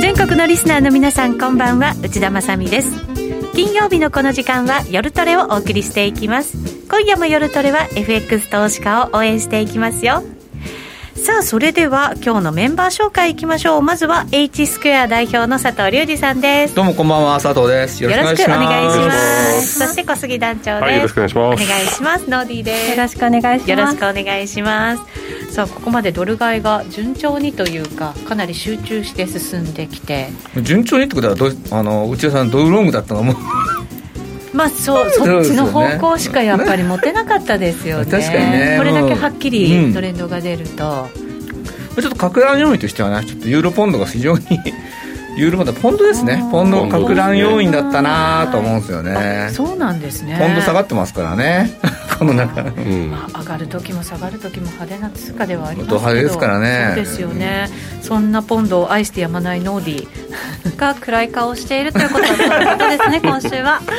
全国のリスナーの皆さんこんばんは。内田まさです。金曜日のこの時間は夜トレをお送りしていきます。今夜も夜トレは FX 投資家を応援していきますよ。さあそれでは今日のメンバー紹介いきましょう。まずは H スクエア代表の佐藤隆二さんです。どうもこんばんは。佐藤です。よろしくお願いします。そして小杉団長です、はい、よろしくお願いします。お願いします。ノーディーです。よろしくお願いします。よろしくお願いします。さあここまでドル買いが順調にというかかなり集中して進んできて。順調にってことはどあの内田さんドルロングだったの？もまあそうそっちの方向しかやっぱり持てなかったですよね。確かにね。これだけはっきりトレンドが出ると、うんちょっと格乱要因としてはねちょっとユーロポンドが非常に ユーロポンドポンドですね。ポンド格乱要因だったなと思うんですよね。そうなんですね。ポンド下がってますからね この中、うん。まあ、上がる時も下がる時も派手な通貨ではありますけど。派手ですからね。そうですよね。そんなポンドを愛してやまないノーディーが暗い顔しているということですね 今週は。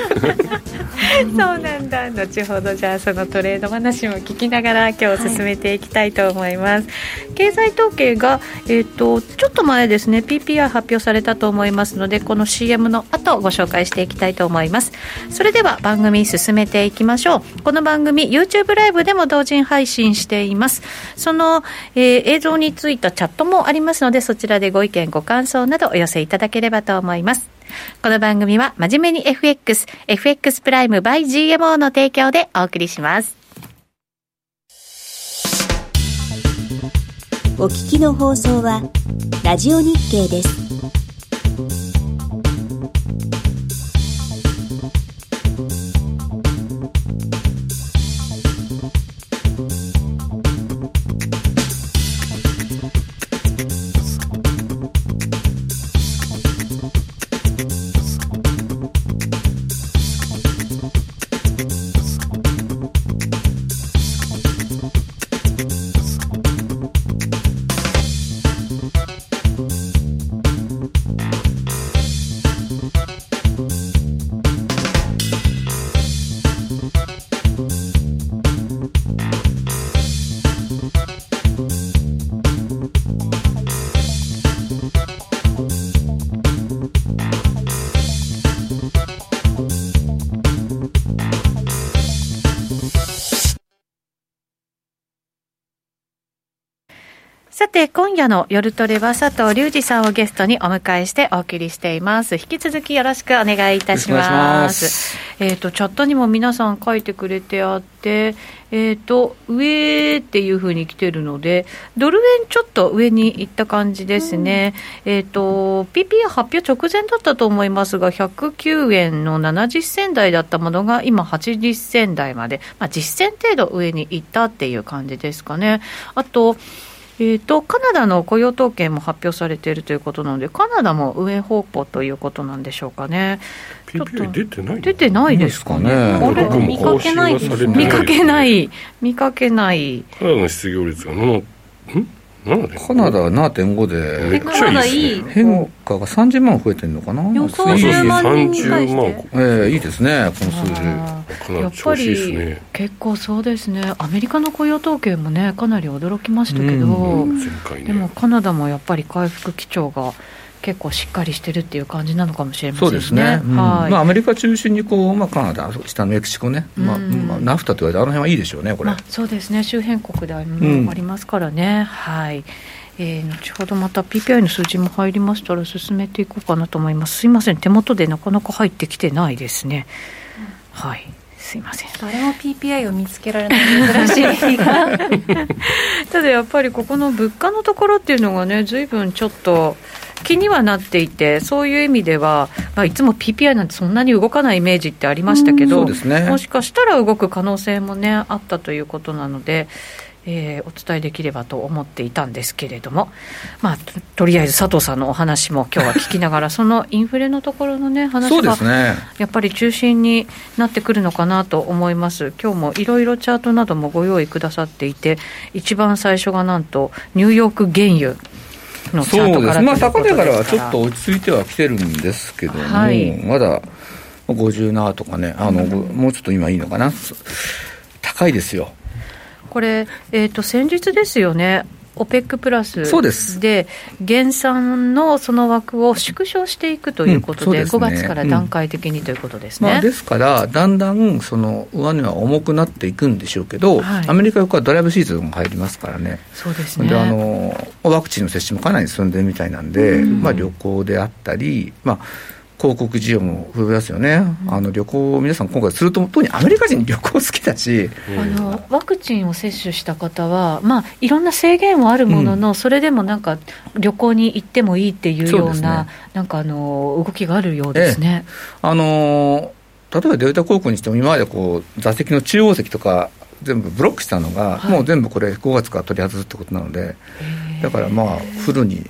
そうなんだ。後ほどじゃあそのトレード話も聞きながら今日進めていきたいと思います、はい、経済統計が、えーと、ちょっと前ですね PPI 発表されたと思いますのでこの CM の後ご紹介していきたいと思います。それでは番組進めていきましょう。この番組 YouTube ライブでも同時配信していますその、えー、映像についたチャットもありますのでそちらでご意見ご感想などお寄せいただければと思いますこの番組は真面目に FX、FX プライム by GMO の提供でお送りします。お聞きの放送は、ラジオ日経です。て今夜の夜トレは佐藤隆二さんをゲストにお迎えしてお送りしています。引き続きよろしくお願いいたします。えっ、ー、とチャットにも皆さん書いてくれてあってえっ、ー、と上っていうふうに来てるのでドル円ちょっと上に行った感じですね、うん、えっ、ー、と PPA 発表直前だったと思いますが109円の70銭台だったものが今80銭台まで、まあ、実践程度上に行ったっていう感じですかね。あとえーと、カナダの雇用統計も発表されているということなので、カナダも上方向ということなんでしょうかね。ちょっと出てない出てないですかね。あれ見かけない見かけない。見かけない。カナダの失業率が7、ん？カナダは7.5でめっちゃいい。変化が30万増えてるのかな？予想10万人に対して、えー、いいですねこの数字。やっぱり、ね、結構そうですね。アメリカの雇用統計もねかなり驚きましたけど、うん、でもカナダもやっぱり回復基調が結構しっかりしてるっていう感じなのかもしれませんね。そうですね。うん、はい。まあアメリカ中心にこうまあカナダ、下のメキシコね、うん、まあ、まあ、ナフタと言われてあの辺はいいでしょうねこれ。まあ、そうですね。周辺国でありますからね。うん、はい。えー、後ほどまた PPI の数字も入りましたら進めていこうかなと思います。すいません手元でなかなか入ってきてないですね。はい。すいません誰も PPI を見つけられない珍しい日が ただやっぱりここの物価のところっていうのがね随分ちょっと気にはなっていて、そういう意味では、まあ、いつも PPI なんてそんなに動かないイメージってありましたけど、ね、もしかしたら動く可能性も、ね、あったということなので。えー、お伝えできればと思っていたんですけれども、まあ、ととりあえず佐藤さんのお話も今日は聞きながら、そのインフレのところの、ね、話がやっぱり中心になってくるのかなと思います、今日もいろいろチャートなどもご用意くださっていて、一番最初がなんと、ニューヨーク原油。そうです。まあ、高値からはちょっと落ち着いてはきてるんですけども、はい、まだ57とかねあの、もうちょっと今いいのかな？高いですよ。これ、えーと、先日ですよね、OPEC プラスそうです。で減産のその枠を縮小していくということで、うんでね、5月から段階的にということですね、うん。まあ、ですから、だんだんその上値は重くなっていくんでしょうけど、はい、アメリカはドライブシーズンも入りますからね、そうですね。であのワクチンの接種もかなり進んでるみたいなんで、うん、まあ、旅行であったり、まあ広告需要も増えますよね、うん、あの旅行、皆さん、今回すると、特にアメリカ人、旅行好きだし、あのワクチンを接種した方は、まあ、いろんな制限はあるものの、うん、それでもなんか、旅行に行ってもいいっていうような、うね、なんかあの動きがあるようですね。ええ、あの例えばデルタ航空にしても、今までこう座席の中央席とか、全部ブロックしたのが、はい、もう全部これ、5月から取り外すってことなので、だからまあ、フルに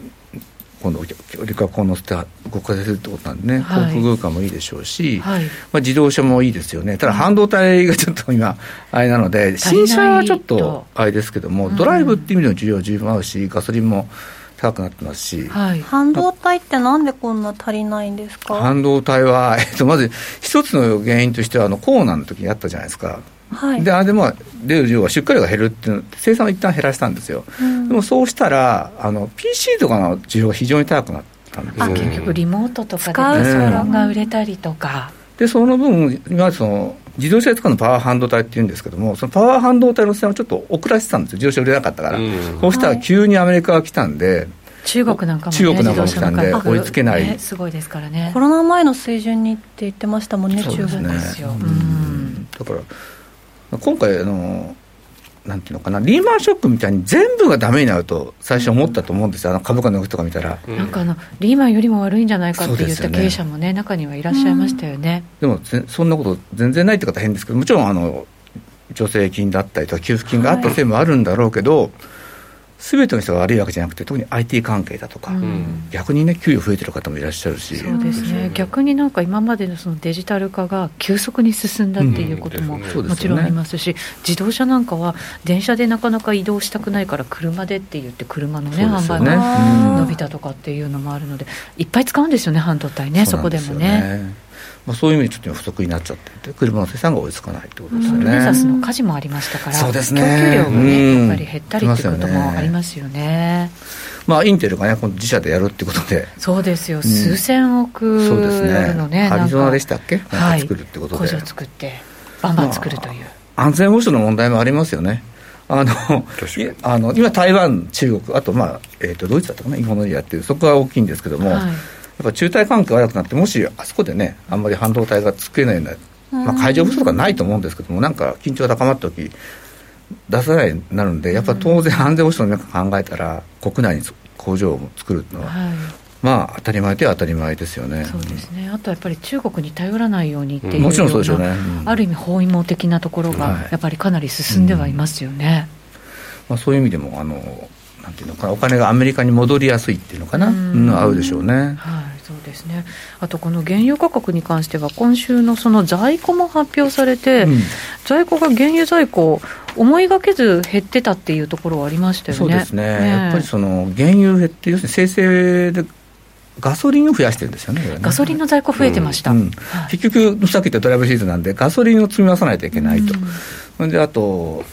今度旅客を乗せて動かせるってことなんでね、はい、航空空間もいいでしょうし、はい、まあ、自動車もいいですよね。ただ半導体がちょっと今あれなので新車はちょっとあれですけども、ドライブっていう意味での需要十分合うしガソリンも高くなってますし、はい、半導体ってなんでこんな足りないんですか？半導体は、えっと、まず一つの原因としてはあのコーナーの時にあったじゃないですかはい、であれでまあ出る量は出荷量が減るっていう生産を一旦減らしたんですよ、うん、でもそうしたらあの PC とかの需要が非常に高くなったんですよ。結局リモートとかでパソコンが売れたりとか、でその分今その自動車で使うのパワー半導体っていうんですけどもそのパワー半導体の生産をちょっと遅らせてたんですよ。自動車売れなかったから、うん、そうしたら急にアメリカが来たんで、中国なんかも、ね、中国なんかも来たんで追いつけない、ね、すごいですからね。コロナ前の水準にって言ってましたもんね中国ですよ、うん、だから今回あのなんていうのかな、リーマンショックみたいに全部がダメになると、最初思ったと思うんですよ、あの株価の動きとか見たら。なんかあの、リーマンよりも悪いんじゃないかって言った経営者もね、中にはいらっしゃいましたよね。でも、そんなこと全然ないって方は変ですけど、もちろんあの助成金だったりとか、給付金があったせいもあるんだろうけど、はいすべての人が悪いわけじゃなくて特に IT 関係だとか、うん、逆にね給与増えてる方もいらっしゃるし。そうですね。逆になんか今までのそのデジタル化が急速に進んだっていうことももちろんありますし、自動車なんかは電車でなかなか移動したくないから車でって言って車のね販売が伸びたとかっていうのもあるのでいっぱい使うんですよね半導体ね。そこでもね。まあ、そういう意味でちょっと不足になっちゃってて車の生産が追いつかないってことですよね。レザスの火事もありましたから、そうですね、供給量がね、やっぱり減ったりってこともありますよね。まあ、インテルがね、今度自社でやるってことで、そうですよ、数千億のね、アリゾナでしたっけ、はい、作るってことで、工場作って、バンバン作るという、まあ、安全保障の問題もありますよね。あのあの今、台湾、中国、あと、まあえー、とドイツだったかな、日本のエリアっていう、そこが大きいんですけども、はいっぱ中台関係悪くなって、もしあそこでね、あんまり半導体が作れないような、まあ、海上不足はないと思うんですけども、なんか緊張が高まった時出さないになるんで、やっぱ当然、安全保障の中考えたら、国内に工場を作るのは。はい。まあ、当たり前では当たり前ですよね。そうですね、あとやっぱり中国に頼らないようにっていう、もちろんそうでしょうね、ある意味、包囲網的なところが、やっぱりかなり進んではいますよね。まあ、そういう意味でもあのなんていうのかなお金がアメリカに戻りやすいっていうのかな、うん、合うでしょうね。はいそうですね。あとこの原油価格に関しては、今週のその在庫も発表されて、うん、在庫が原油在庫、思いがけず減ってたっていうところはありましたよね。そうですね、ねやっぱりその原油減って、要するに生成でガソリンを増やしてるんですよね、ね。ガソリンの在庫増えてました、うん。うん。はい、結局、さっき言ったドライブシーズンなんで、ガソリンを積み増さないといけないと。うん、であと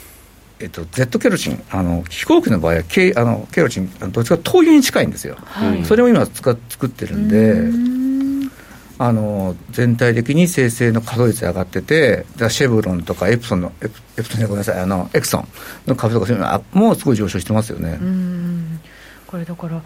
えっと、Z ケロチンあの飛行機の場合はケあのケロチンどっちか灯油に近いんですよ、はい、それを今使作ってるんであの全体的に生成の稼働率上がっててシェブロンとかエプソンのエプエプソンごめんなさいあのエクソンの株とかもうすごい上昇してますよね。これだから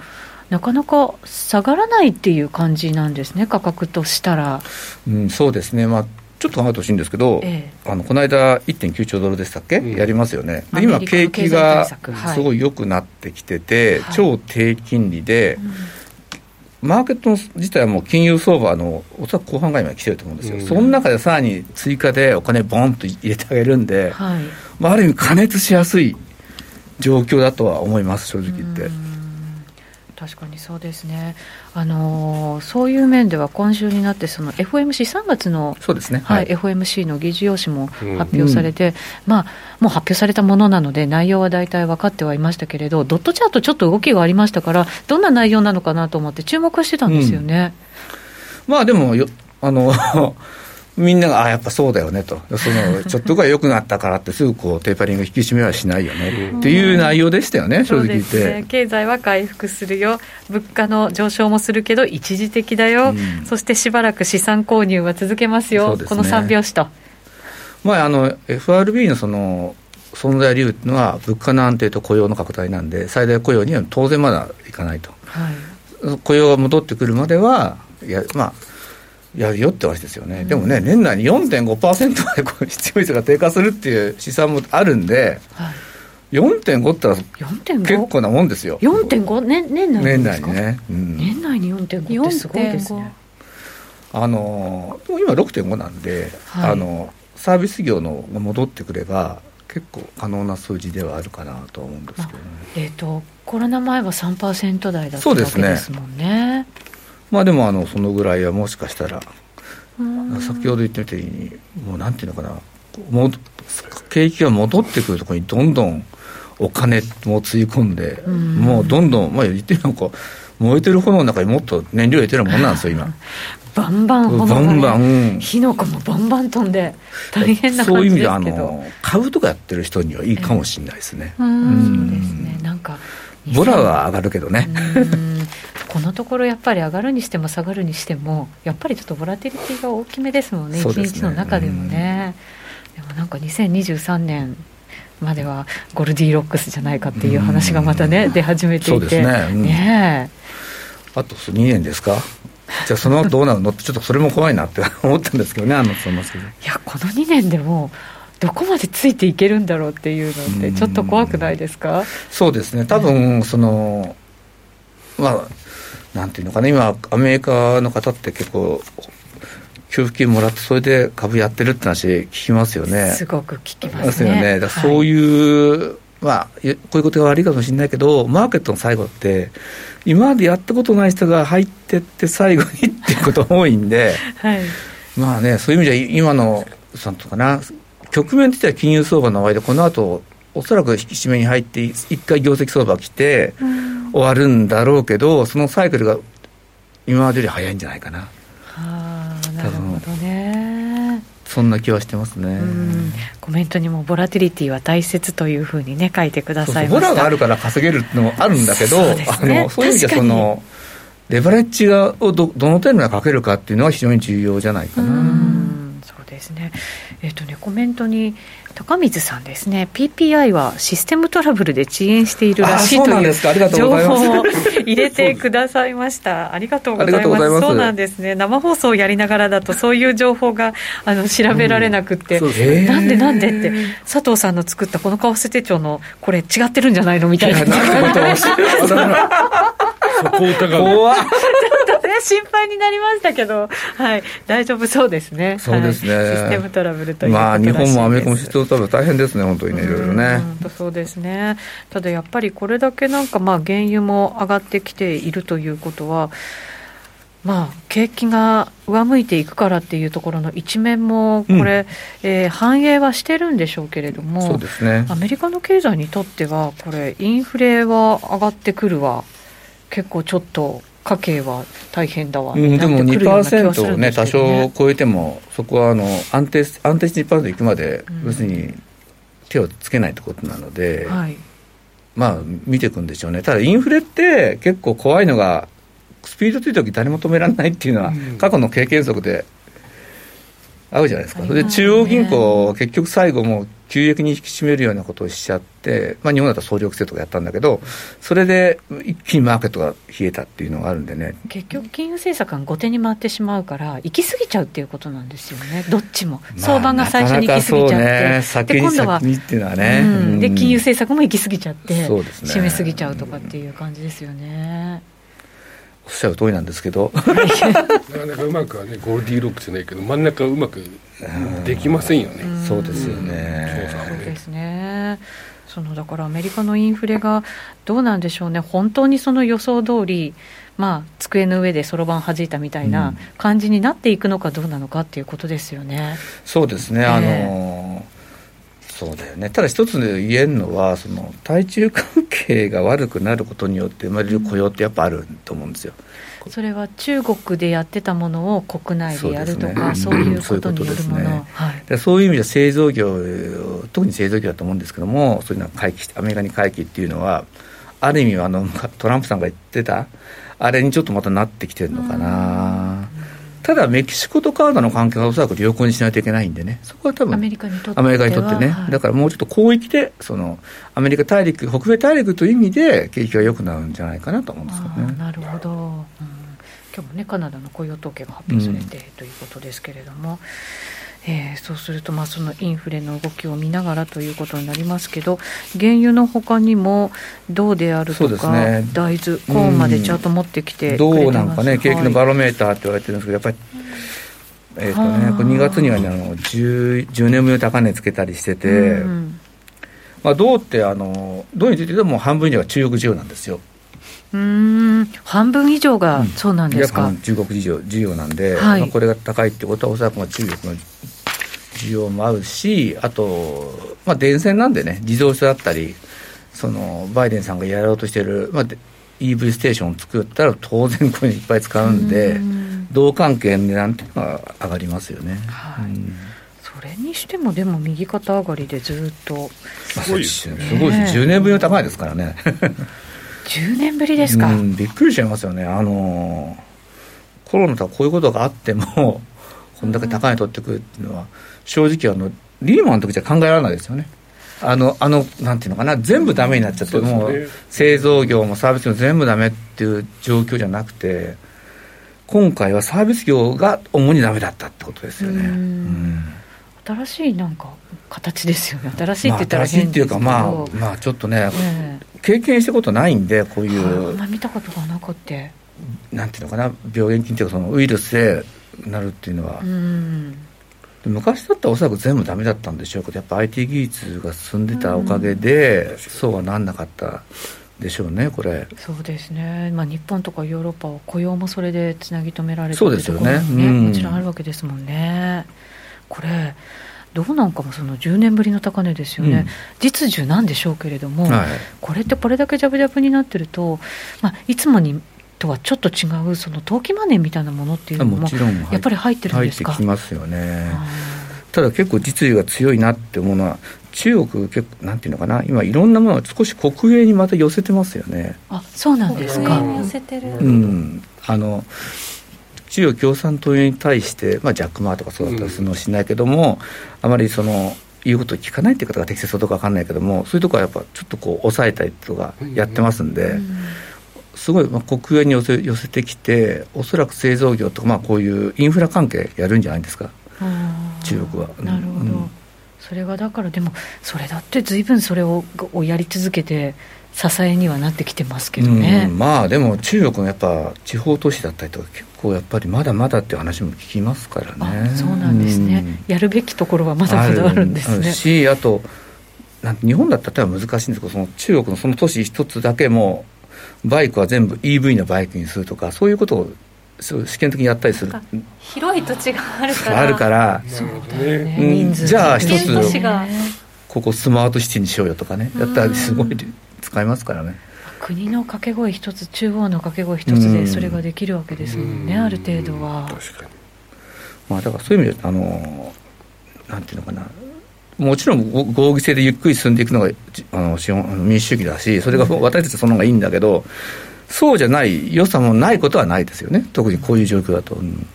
なかなか下がらないっていう感じなんですね価格としたら、うん、そうですね。まあちょっと考えてほしいんですけど、ええ、あのこの間、1.9兆ドルでしたっけ、うん、やりますよね、で今、景気がすごい良くなってきてて、はい、超低金利で、うん、マーケット自体はもう金融相場のおそらく後半ぐらいまで来てると思うんですよ、うん、その中でさらに追加でお金、ボンと入れてあげるんで、はい、まあ、ある意味、加熱しやすい状況だとは思います、正直言って。確かにそうですね、あのー、そういう面では今週になってその FOMC、3月のそうですね、はい、はい、FOMC の議事要旨も発表されて、うん、まあ、もう発表されたものなので、内容は大体分かってはいましたけれど、ドットチャート、ちょっと動きがありましたから、どんな内容なのかなと思って、注目してたんですよね。うん、まあでもよあのみんなが、あやっぱそうだよねと、その ちょっとが良くなったからって、すぐこうテーパリング引き締めはしないよねって。いう内容でしたよね、正直言って、ね、経済は回復するよ、物価の上昇もするけど、一時的だよ、うん、そしてしばらく資産購入は続けますよ、すね、この3拍子と。まあ、あの FRB のその存在理由っていうのは、物価の安定と雇用の拡大なんで、最大雇用には当然まだいかないと、はい、雇用が戻ってくるまでは、いやまあ、やるよって話ですよね、うん、でもね、年内に4.5%までこう失業率が低下するっていう試算もあるんで、はい、4.5ってのは結構なもんですよ。4.5年年内年内にね、うん、年内に4.5ってすごいですね。あの今6.5なんで、はい、あのサービス業のが戻ってくれば結構可能な数字ではあるかなと思うんですけど、ね、えーと、コロナ前は3%台だったわけですもんね。まあでもあのそのぐらいはもしかしたら先ほど言ってみたようにもうなんていうのかなもう景気が戻ってくるところにどんどんお金もつぎ込んで、もうどんどん、まあ、言ってみれば燃えてる炎の中にもっと燃料入れてるもんなんですよ、今。バンバン炎が、ね、バンバン火の粉もバンバン飛んで大変な感じですけど。そういう意味であの株とかやってる人にはいいかもしれないですね、えー、うん。そうですね。なんかボラは上がるけどねこのところやっぱり上がるにしても下がるにしてもやっぱりちょっとボラティリティが大きめですもんね一、ね、日の中でもね、でもなんか2023年まではゴルディロックスじゃないかっていう話がまたね、出始めていて。ね。ねあと2年ですか？じゃあその後どうなるの？ってちょっとそれも怖いなって思ったんですけどねあのそのいやこの2年でもどこまでついていけるんだろうっていうのってちょっと怖くないですか？そうですね。多分そのまあなんていうのかな。今アメリカの方って結構給付金もらってそれで株やってるって話聞きますよね。すごく聞きますね。よね。だそういう、はいまあ、こういうことが悪いかもしれないけど、マーケットの最後って、今までやったことない人が入ってって最後にっていうこと多いんで、はい、まあね、そういう意味では今の、なんとかな、局面としては金融相場の終わりで、この後おそらく引き締めに入って、一回業績相場来て、終わるんだろうけど、そのサイクルが今までより早いんじゃないかな。はあ、なるほどね。そんな気はしてますね。コメントにもボラティリティは大切というふうにね書いてくださいボラがあるから稼げるのもあるんだけど、そう、ね、あのそういう意味でそのレバレッジがをどどの程度にかけるかっていうのは非常に重要じゃないかな。そうですね。えっ、ー、とねコメントに高水さんですね、PPI はシステムトラブルで遅延しているらしいという情報を入れてくださいました。ありがとうございます。そうなんですね。生放送をやりながらだと、そういう情報があの調べられなくて、うん、なんでなんでって、佐藤さんの作ったこの為替手帳の、これ、違ってるんじゃないのみたいな。そこ疑う。怖心配になりましたけど、はい、大丈夫そうですね。そうですね。はい、システムトラブルというまあ、日本もアメリカもシステムトラブル大変ですね、本当にね、いろいろね。本当そうですね。ただやっぱりこれだけなんか、まあ、原油も上がってきているということは、まあ、景気が上向いていくからっていうところの一面も、これ、うん、えー、反映はしてるんでしょうけれども、そうですね、アメリカの経済にとっては、これ、インフレは上がってくるわ、結構ちょっと家計は大変だわ、うん、でも2%をね、多少超えても、そこはあの安定安定して2%いくまで、要するに手をつけないってことなので、はい、まあ、見ていくんでしょうね、ただインフレって結構怖いのが、スピードついた時誰も止められないっていうのは、過去の経験則で合うじゃないですか、それで中央銀行、結局最後も急激に引き締めるようなことをしちゃって、まあ、日本だと総力制とかやったんだけど、それで一気にマーケットが冷えたっていうのがあるんでね。結局、金融政策が後手に回ってしまうから、行き過ぎちゃうっていうことなんですよね、どっちも、相場が最初に行き過ぎちゃって、ね、で今度はっていうのはね、うん、で金融政策も行き過ぎちゃって、ね、締めすぎちゃうとかっていう感じですよね。おっしゃる通りなんですけど。なかなかうまくはねゴールディーロックじゃないけど真ん中うまくできませんよね。そうですよね。そうですね。そのだからアメリカのインフレがどうなんでしょうね。本当にその予想通りまあ、机の上でそろばん弾いたみたいな感じになっていくのかどうなのかっていうことですよね。そうですね、えー、あのそうだよね。ただ一つ言えるのはその対中関係が悪くなることによって生まれる雇用ってやっぱあると思うんですよ。それは中国でやってたものを国内でやるとかそう,、いうことによるもの、ね。はい、そういう意味では製造業特に製造業だと思うんですけどもそういうのは回帰アメリカに回帰っていうのはある意味あのトランプさんが言ってたあれにちょっとまたなってきてるのかな。ただ、メキシコとカナダの関係はおそらく良好にしないといけないんでね、そこは多分アメリカにとってアメリカにとってね、はい、だからもうちょっと広域で、そのアメリカ大陸、北米大陸という意味で、景気が良くなるんじゃないかなと思うんですけどね。なるほど、うん、今日もね、カナダの雇用統計が発表されて、うん、ということですけれども。えー、そうすると、まあ、そのインフレの動きを見ながらということになりますけど、原油のほかにも、銅であるとか、ね、大豆、コーンまでチャート持ってきて銅なんかね、景気のバロメーターって言われてるんですけど、やっぱり、えーとね、2月には、ね、あの 10, 10年分の高値つけたりしてて、うん、まあ、銅ってあの、銅についても半分以上が中国需要なんですよ。うん。半分以上がそうなんですか、うん、中国需要需要なんで、はい、まあ、これが高いってことは、おそらく中国の需要もあるし、あと、まあ、電線なんでね、自動車だったり、そのバイデンさんがやろうとしてる、まあ、EV ステーションを作ったら、当然これいっぱい使うんで、銅関係の値段っていうのは上がりますよね。はい、うん。それにしても、でも右肩上がりでずっと。すごいですね、すごいです、10年ぶりの高いですからね。10年ぶりですか、うん、びっくりしちゃいますよね、あのコロナとかこういうことがあっても、こんだけ高い取ってくるっていうのは、正直あの、リーマンの時じゃ考えられないですよね。あの、あの、なんていうのかな、全部ダメになっちゃって、もう、製造業もサービス業全部ダメっていう状況じゃなくて、今回はサービス業が主にダメだったってことですよね。うん。新しいなんか形ですよね。新しいって言ったら変ですけど、まあ、新しいっていうかまあまあちょっとね、えー、経験したことないんでこういう、あんま見たことがなくて。なんていうのかな病原菌っていうかそのウイルスでなるっていうのは、うん、昔だったらおそらく全部ダメだったんでしょうけどやっぱ IT 技術が進んでたおかげで、うん、そうはなんなかったでしょうねこれ。そうですね、まあ、日本とかヨーロッパは雇用もそれでつなぎ止められてるところもね、ね、うん、もちろんあるわけですもんね。これどうなんかもその10年ぶりの高値ですよね、うん、実需なんでしょうけれども、はい、これってこれだけジャブジャブになってると、まあ、いつもにとはちょっと違うその投機マネーみたいなものっていうのもやっぱり入ってるんですか？入ってきますよね。ただ結構実需が強いなって思うのは中国結構なんていうのかな？今いろんなものを少し国営にまた寄せてますよね。あそうなんですか。寄せてる。うん。あの中国共産党に対して、まあ、ジャック・マーとかそうだったりするのしないけども、うん、あまりその言うことを聞かないっていう方が適切かどうか分かんないけどもそういうところはやっぱちょっとこう抑えたりとかやってますんで、うん、すごいまあ国営に寄せ寄せてきておそらく製造業とか、まあ、こういうインフラ関係やるんじゃないですか。中国は。なるほど、うん、それがだからでもそれだって随分それををやり続けて支えにはなってきてますけどね、まあでも中国のやっぱ地方都市だったりとか結構やっぱりまだまだっていう話も聞きますからね。そうなんですね、やるべきところはまだまだあるんですね。しあとなん日本だったら難しいんですけどその中国のその都市一つだけもバイクは全部 EV のバイクにするとかそういうことをそう試験的にやったりする。広い土地があるから。あるから。そうだよね、うん、じゃあ一つここスマートシティにしようよとかね。やったらすごい使いますからね。国の掛け声一つ中央の掛け声一つでそれができるわけですもんね、ある程度は。確かに。まあだからそういう意味であのなんていうのかなもちろん合議制でゆっくり進んでいくのがあの資本民主主義だしそれが私たちはその方がいいんだけどそうじゃない良さもないことはないですよね。特にこういう状況だと、うん、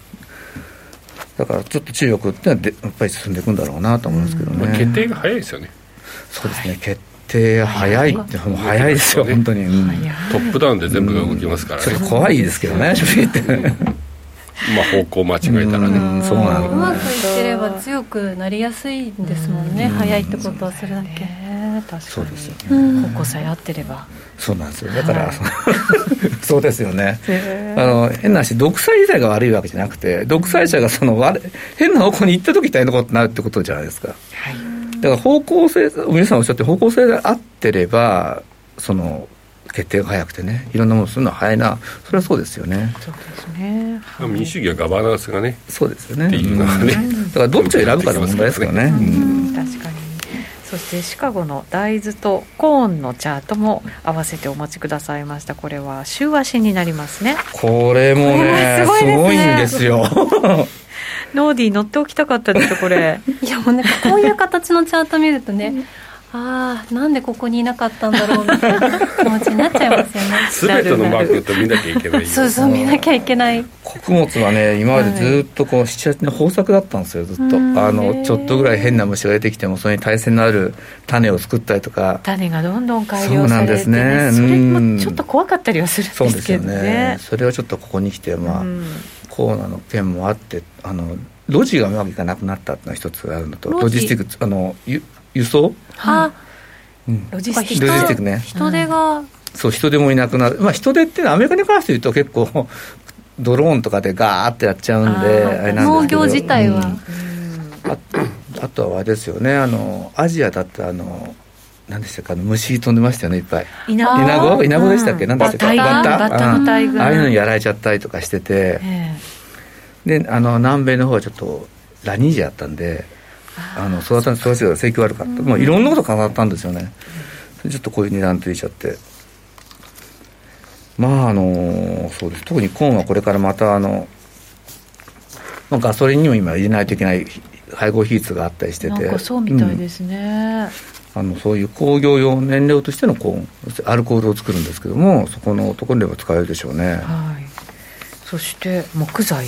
だからちょっと中国ってのはでやっぱり進んでいくんだろうなと思いますけどね、まあ、決定が早いですよね。そうですね、決定早いって、もう早いですよ、本当に、うん、トップダウンで全部が動きますからね、うん、怖いですけどね、正直言って。まあ方向間違えたらね、そうなのうまくいってれば強くなりやすいんですもんね、早いってことはするだけ。そうですよね。方向さえ合ってれば。そうなんですよ。だから、はい、そうですよね。あの変な話、独裁自体が悪いわけじゃなくて、独裁者がその変な方向に行った時大変なことになるってことじゃないですか。はいだから方向性、皆さんおっしゃって方向性が合ってれば、その決定が早くてね、いろんなものするのは早いな、それはそうですよね。そうですね。はい、民主主義はガバナンスがね、そうですよね。っていうのはね、だからどっちを選ぶかの問題ですからね。確かに。そしてシカゴの大豆とコーンのチャートも合わせてお待ちくださいましたこれは週足になりますねこれもねすごいですねすごいんですよ ノーディー乗っておきたかったですよこれ いやもうなんかこういう形のチャート見るとねああなんでここにいなかったんだろうみたいな気持ちになっちゃいますよね。全てのマーケット見なきゃいけない。そうそう見なきゃいけない。穀物はね今までずっとこう7、8年豊作だったんですよずっと。うんあのちょっとぐらい変な虫が出てきてもそれに耐性のある種を作ったりとか。種がどんどん改良そうなんされて、ですね。それうんもちょっと怖かったりはするんでそうですけどね。ねそれはちょっとここに来てまあ、うん。コーナーの件もあってあの路地がうまくいかなくなったっていうのが一つあるのとロジスティックあの輸輸送、あうん。ロジスティック。ね。人手が。そう人手もいなくなる、まあ、人手っていうのはアメリカに関して言うと結構ドローンとかでガーってやっちゃうんであれなんで農業自体は。うん。ああとはあれですよね。あのアジアだってあの何でしたかあの虫飛んでましたよねいっぱい。イナゴイナゴでしたっけ、うん何でしたっけバッタバッタああいうのにやられちゃったりとかしてて。え。であの南米の方はちょっとラニージャやったんであの育た育ちが成長悪かった、もういろんなことが重なったんですよね、それちょっとこういう値段ついちゃって。まああのそうです。特にコーンはこれからまたあの、まあ、ガソリンにも今入れないといけない配合比率があったりしてて。そうみたいですね、あのそういう工業用燃料としてのコーンアルコールを作るんですけどもそこのところでは使えるでしょうね。はいそして木材？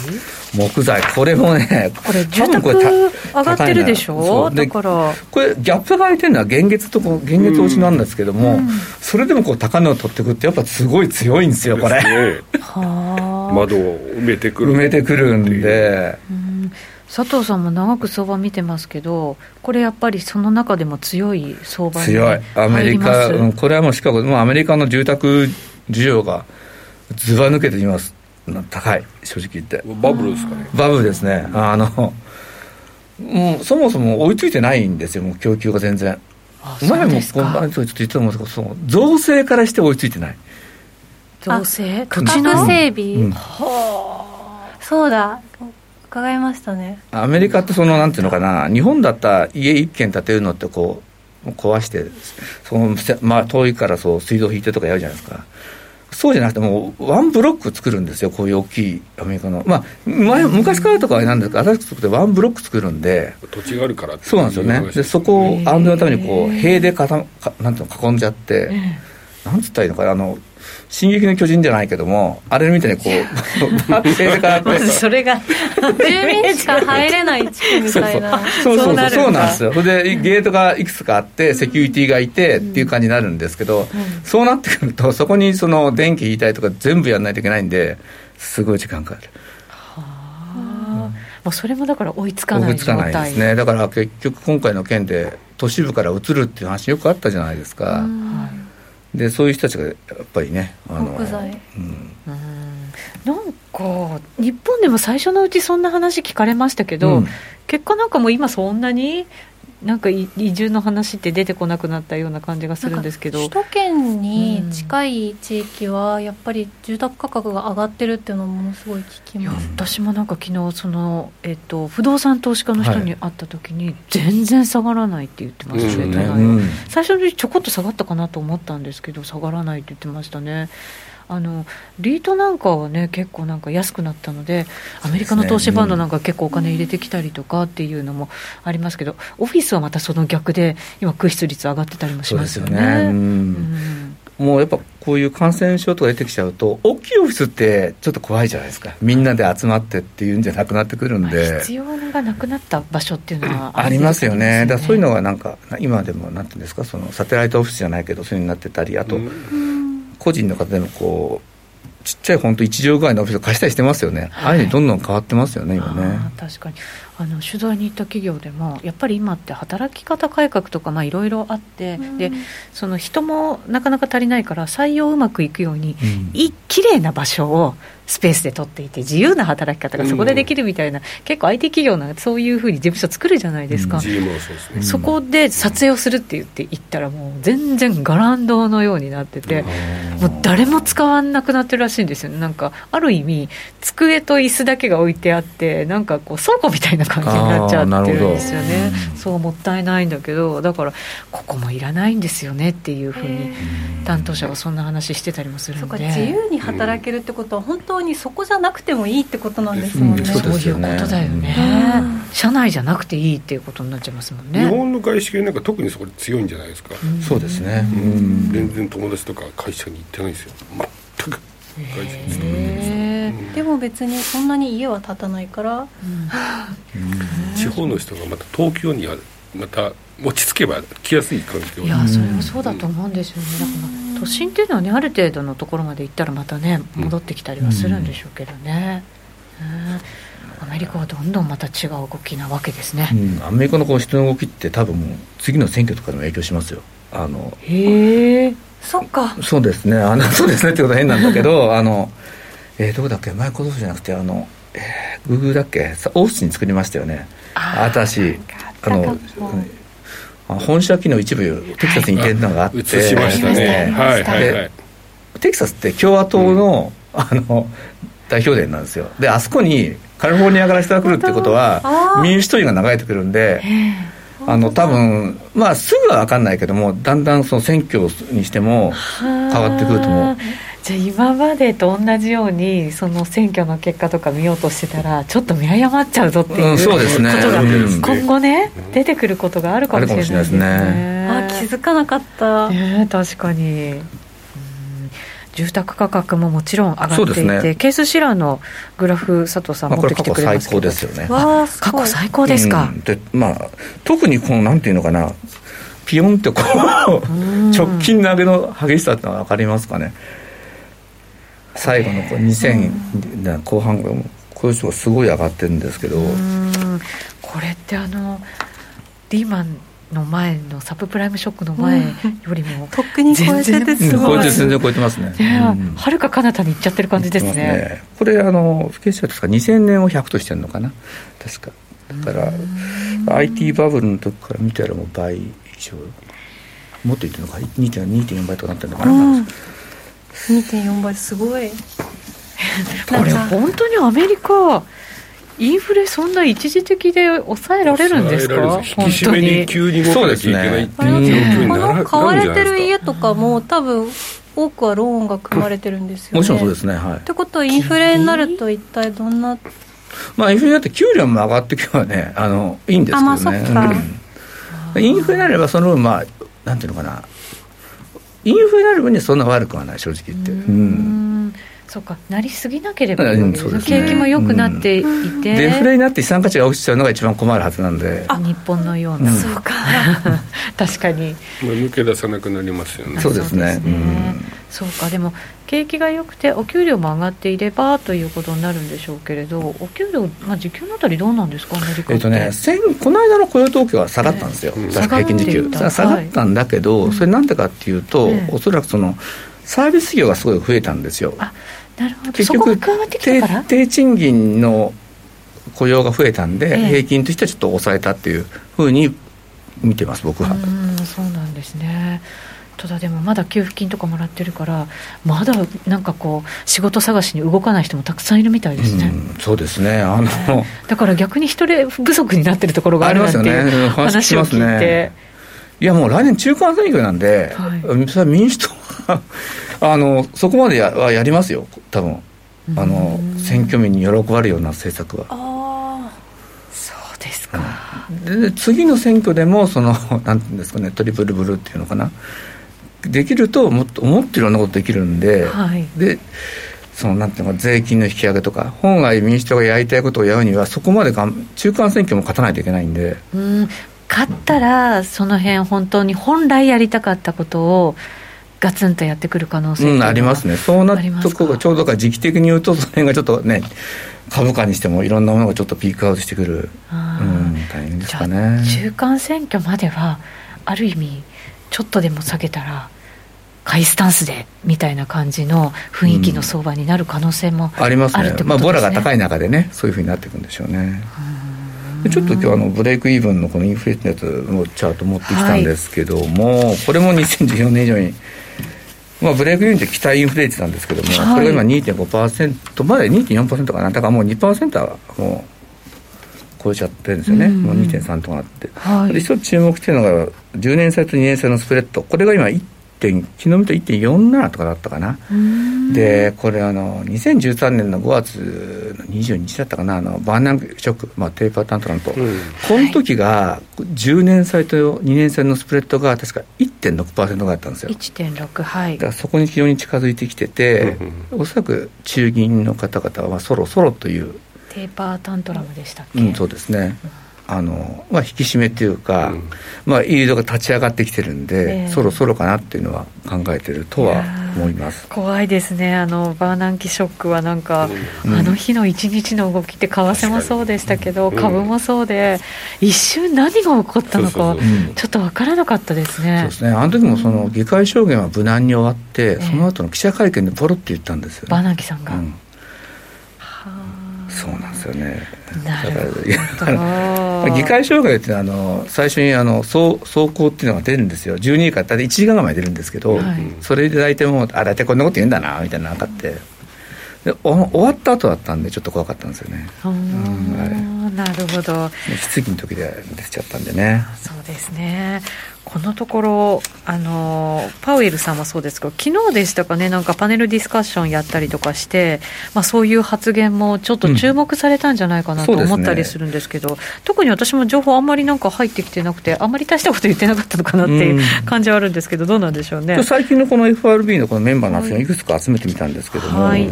木材。これもねこれ住宅上がってるでしょ？だから。これギャップが空いてるのは現月とこ現月落ちなんですけども、うん。それでもこう高値を取っていくってやっぱすごい強いんですよこれ。ねはあ、窓を埋めてくる。埋めてくるんで。うん。佐藤さんも長く相場見てますけどこれやっぱりその中でも強い相場に強い。アメリカ、これはもうシカゴもうアメリカの住宅需要がずば抜けています高い正直言って。バブルですかね。バブルですね。あのもうそもそも追いついてないんですよもう供給が全然。あ前もこうかちょっと言ってたと思うんですけどその造成からして追いついてない。造成？土地の整備、うん。そうだ。伺いましたね。アメリカってそのなんていうのかな。日本だったら家一軒建てるのってこう壊してその、せまあ、遠いからそう水道引いてとかやるじゃないですかそうじゃなくてもうワンブロック作るんですよこういう大きいアメリカの。まあ前昔からとかはなんですか新しく作ってワンブロック作るんで。土地があるからっていそうなんですよね。でそこを安全のためにこう塀でかたかなんていうの囲んじゃって、なんつったらいいのかなあの進撃の巨人じゃないけどもあれみたいにこうバッて塀でかまずそれが 住民しか入れない地区みそうそうたいな。そうそうそう。そうなるんですよ。それでゲートがいくつかあってセキュリティがいてっていう感じになるんですけど、そうなってくるとそこにその電気引いたりとか全部やらないといけないんですごい時間かかる。もうそれもだから追いつかない追いつかないですね。だから結局今回の件で都市部から移るっていう話よくあったじゃないですか、でそういう人たちがやっぱりねあのうん。なんか日本でも最初のうちそんな話聞かれましたけど、うん。結果なんかもう今そんなになんかい移住の話って出てこなくなったような感じがするんですけど。首都圏に近い地域はやっぱり住宅価格が上がってるっていうのはものすごい聞きいやます私もなんか昨日その、えっと、不動産投資家の人に会った時に、全然下がらないって言ってましたね、はうん。最初にちょこっと下がったかなと思ったんですけど下がらないって言ってましたねあのリートなんかはね結構なんか安くなったのでアメリカの投資ファンドなんか結構お金入れてきたりとかっていうのもありますけどオフィスはまたその逆で今空室率上がってたりもしまよね。ですすよね、もうやっぱこういう感染症とか出てきちゃうと大きいオフィスってちょっと怖いじゃないですか。みんなで集まってっていうんじゃなくなってくるんまあで、必要がなくなった場所っていうのはありますよね。だからそういうのががなんか今でもなんていうんですかそのサテライトオフィスじゃないけどそういうのになってたりあとうん個人の方でもこうちっちゃい本当一畳ぐらいのオフィスを貸したりしてますよね、ああい。うのにどんどん変わってますよね今ね。確かにあの取材に行った企業でもやっぱり今って働き方改革とかまあいろいろあって、でその人もなかなか足りないから採用うまくいくように、うん。い綺麗な場所をスペースで取っていて自由な働き方がそこでできるみたいな、結構 IT 企業なんかそういうふうに事務所作るじゃないですか、うですねそこで撮影をするって言って行ったらもう全然ガランドのようになってて、もう誰も使わなくなってるらしいんですよね。なんかある意味机と椅子だけが置いてあってなんかこう倉庫みたいにな感じになっちゃってるんですよね。そうもったいないんだけどだからここもいらないんですよねっていうふうに担当者がそんな話してたりもするんで。自由に働けるってことは本当にそこじゃなくてもいいってことなんですもんね、そういうことだよね、社内じゃなくていいっていうことになっちゃいますもんね。日本の外資系なんか特にそこで強いんじゃないですか、そうですね、全然友達とか会社に行ってないですよ。全く外資に勤めてるでも別にそんなに家は建たないから、地方の人がまた東京にはまた落ち着けば来やすい環境。いやそれはそうだと思うんですよね、だから都心っていうのはねある程度のところまで行ったらまたね戻ってきたりはするんでしょうけどね、アメリカはどんどんまた違う動きなわけですね、うん、アメリカのこう人の動きって多分もう次の選挙とかにも影響しますよ。あのへえそっか。そうですね。あのそうですねってことは変なんだけどあのえー、どこだっけ？前今年じゃなくてあの、えー、グーグルだっけ？オースティン作りましたよね。私あの本社機の一部テキサスに移転のがあって、移しましたね。はいはいはい。テキサスって共和党のうん、あの代表殿なんですよ。であそこにカリフォルニアから人が来るってことは民主党員が流れてくるんであの多分まあすぐは分かんないけどもだんだんその選挙にしても変わってくると思うじゃあ今までと同じようにその選挙の結果とか見ようとしてたらちょっっと見誤っちゃうぞっていう、うん、そうですね。ことが今後ね、うん、出てくることがあるかもしれないですね。ね。あ気づかなかった、ね、確かに。住宅価格ももちろん上がっていて、ね、ケースシラーのグラフ佐藤さん持ってきてくれますけど、まあ、過去最高ですよね。過去最高ですか、うん、でまあ特にこのなんていうのかなピヨンってこう直近投げの激しさってのは分かりますかね最後のこう2000後半こういう人がすごい上がってるんですけど。これってあのリーマンの前のサブプライムショックの前よりも、とっくに超えててすごい。全然超えてますね。はるか彼方に行っちゃってる感じですね、ね、これあの不景気ですか2000年を100としてるのかな？確か。だから IT バブルの時から見たらもう倍以上。もっと言ってるのか？2.4倍とかなってるのかな、うん2.4倍すごい。これ本当にアメリカインフレそんな一時的で抑えられるんですか？引き締めに急に動かなきゃいけないって買われてる家とかも多分多くはローンが組まれてるんですよね、もちろんそうですねはい。ってことはインフレになると一体どんな？まあインフレになって給料も上がっていけばねあのいいんですけどね、まあ、そっか、うん、インフレになればその分まあなんていうのかなインフレになる分にはそんな悪くはない正直言って。うん。そうかなりすぎなければ、うん、ね、景気も良くなっていて、うん、デフレになって資産価値が落ちちゃうのが一番困るはずなんで。あ日本のような、うん、そうか。確かに。抜け出さなくなりますよね。そうですね。そうか。でも景気が良くてお給料も上がっていればということになるんでしょうけれどお給料、まあ、時給のあたりどうなんですか？アメリカえっとね、この間の雇用統計は下がったんですよ、えー、確か平均時給。下がったんだけど、はい、それなんでかっていうと、えー、おそらくそのサービス業がすごい増えたんですよ。あなるほど。結局低賃金の雇用が増えたんで、えー、平均としてはちょっと抑えたっていうふうに見てます僕は。うんそうなんですね。ただでもまだ給付金とかもらってるからまだなんかこう仕事探しに動かない人もたくさんいるみたいですね、うん、そうですね。あのだから逆に人手不足になってるところがあるなんていう話を聞いて、ね、いやもう来年中間選挙なんで、はい、それは民主党は あのそこまでやはやりますよ多分。あの選挙民に喜ばれるような政策は。そうですか、で次の選挙でもその なんていうんですかねトリプルブルーっていうのかな。できるともっと思ってるようなことできるんで、はい、でそのなんていうのか税金の引き上げとか本来民主党がやりたいことをやるにはそこまでがん中間選挙も勝たないといけないんで。うん勝ったらその辺本当に本来やりたかったことをガツンとやってくる可能性、うん、ありますね。そうなっとこちょうどか時期的に言うとその辺がちょっとね株価にしてもいろんなものがちょっとピークアウトしてくる、うん、大変ですかね。中間選挙まではある意味ちょっとでも下げたら買いスタンスでみたいな感じの雰囲気の相場になる可能性もありますね,、まあ、ボラが高い中でねそういうふうになっていくんでしょうねちょっと今日あのブレイクイーブンのこのインフレのやつのチャート持ってきたんですけども、はい、これも2014年以上に、まあ、ブレイクイーブンって期待インフレ率なんですけども、はい、これが今2.5%まで2.4%かな。だからもう2%はもう超えちゃってるんですよね、うん。もう2.3とかあって、はい。で一つ注目してるのが10年債と2年債のスプレッド。これが今1点昨日見た1.47とかだったかな、でこれあの2013年の5月の22日だったかな。あのバーナンショック、まあ、テーパータントランと、うん。この時が10年債と2年債のスプレッドが確か1.6%ぐらいだったんですよ。1.6はい。だからそこに非常に近づいてきてて、おそらく中銀の方々はまあそろそろという、テーパータントラムでしたっけ、うん、そうですね、あのまあ、引き締めっていうか、うん。まあ、イールドが立ち上がってきてるんで、ええ。そろそろかなっていうのは考えてるとは思います。怖いですね。あのバーナンキショックはなんか、うん。あの日の一日の動きって為替もそうでしたけど、確かに株もそうで一瞬何が起こったのかちょっと分からなかったですそうねですね、あの時もその議会証言は無難に終わって、えその後の記者会見でポロって言ったんですよ、バーね。ナンキさんが、うん、はそうなんですよね。あなるだからほど。議会障害っていうのはあの最初にあの走走行っていうのが出るんですよ。12位から大体1時間前出るんですけど、はい。それで大体もうあ大体こんなこと言うんだなみたいなのがあって。でお終わった後だったんでちょっと怖かったんですよね。うーんなるほど。質疑の時で出ちゃったんでね。そうですねこのところあのパウエルさんもそうですけど昨日でしたかねなんかパネルディスカッションやったりとかして、まあ、そういう発言もちょっと注目されたんじゃないかなと思ったりするんですけど、特に私も情報あんまりなんか入ってきてなくてあんまり大したこと言ってなかったのかなっていううん。感じはあるんですけどどうなんでしょうね？最近のこの FRB のこのメンバーの発言をいくつか集めてみたんですけども、はい。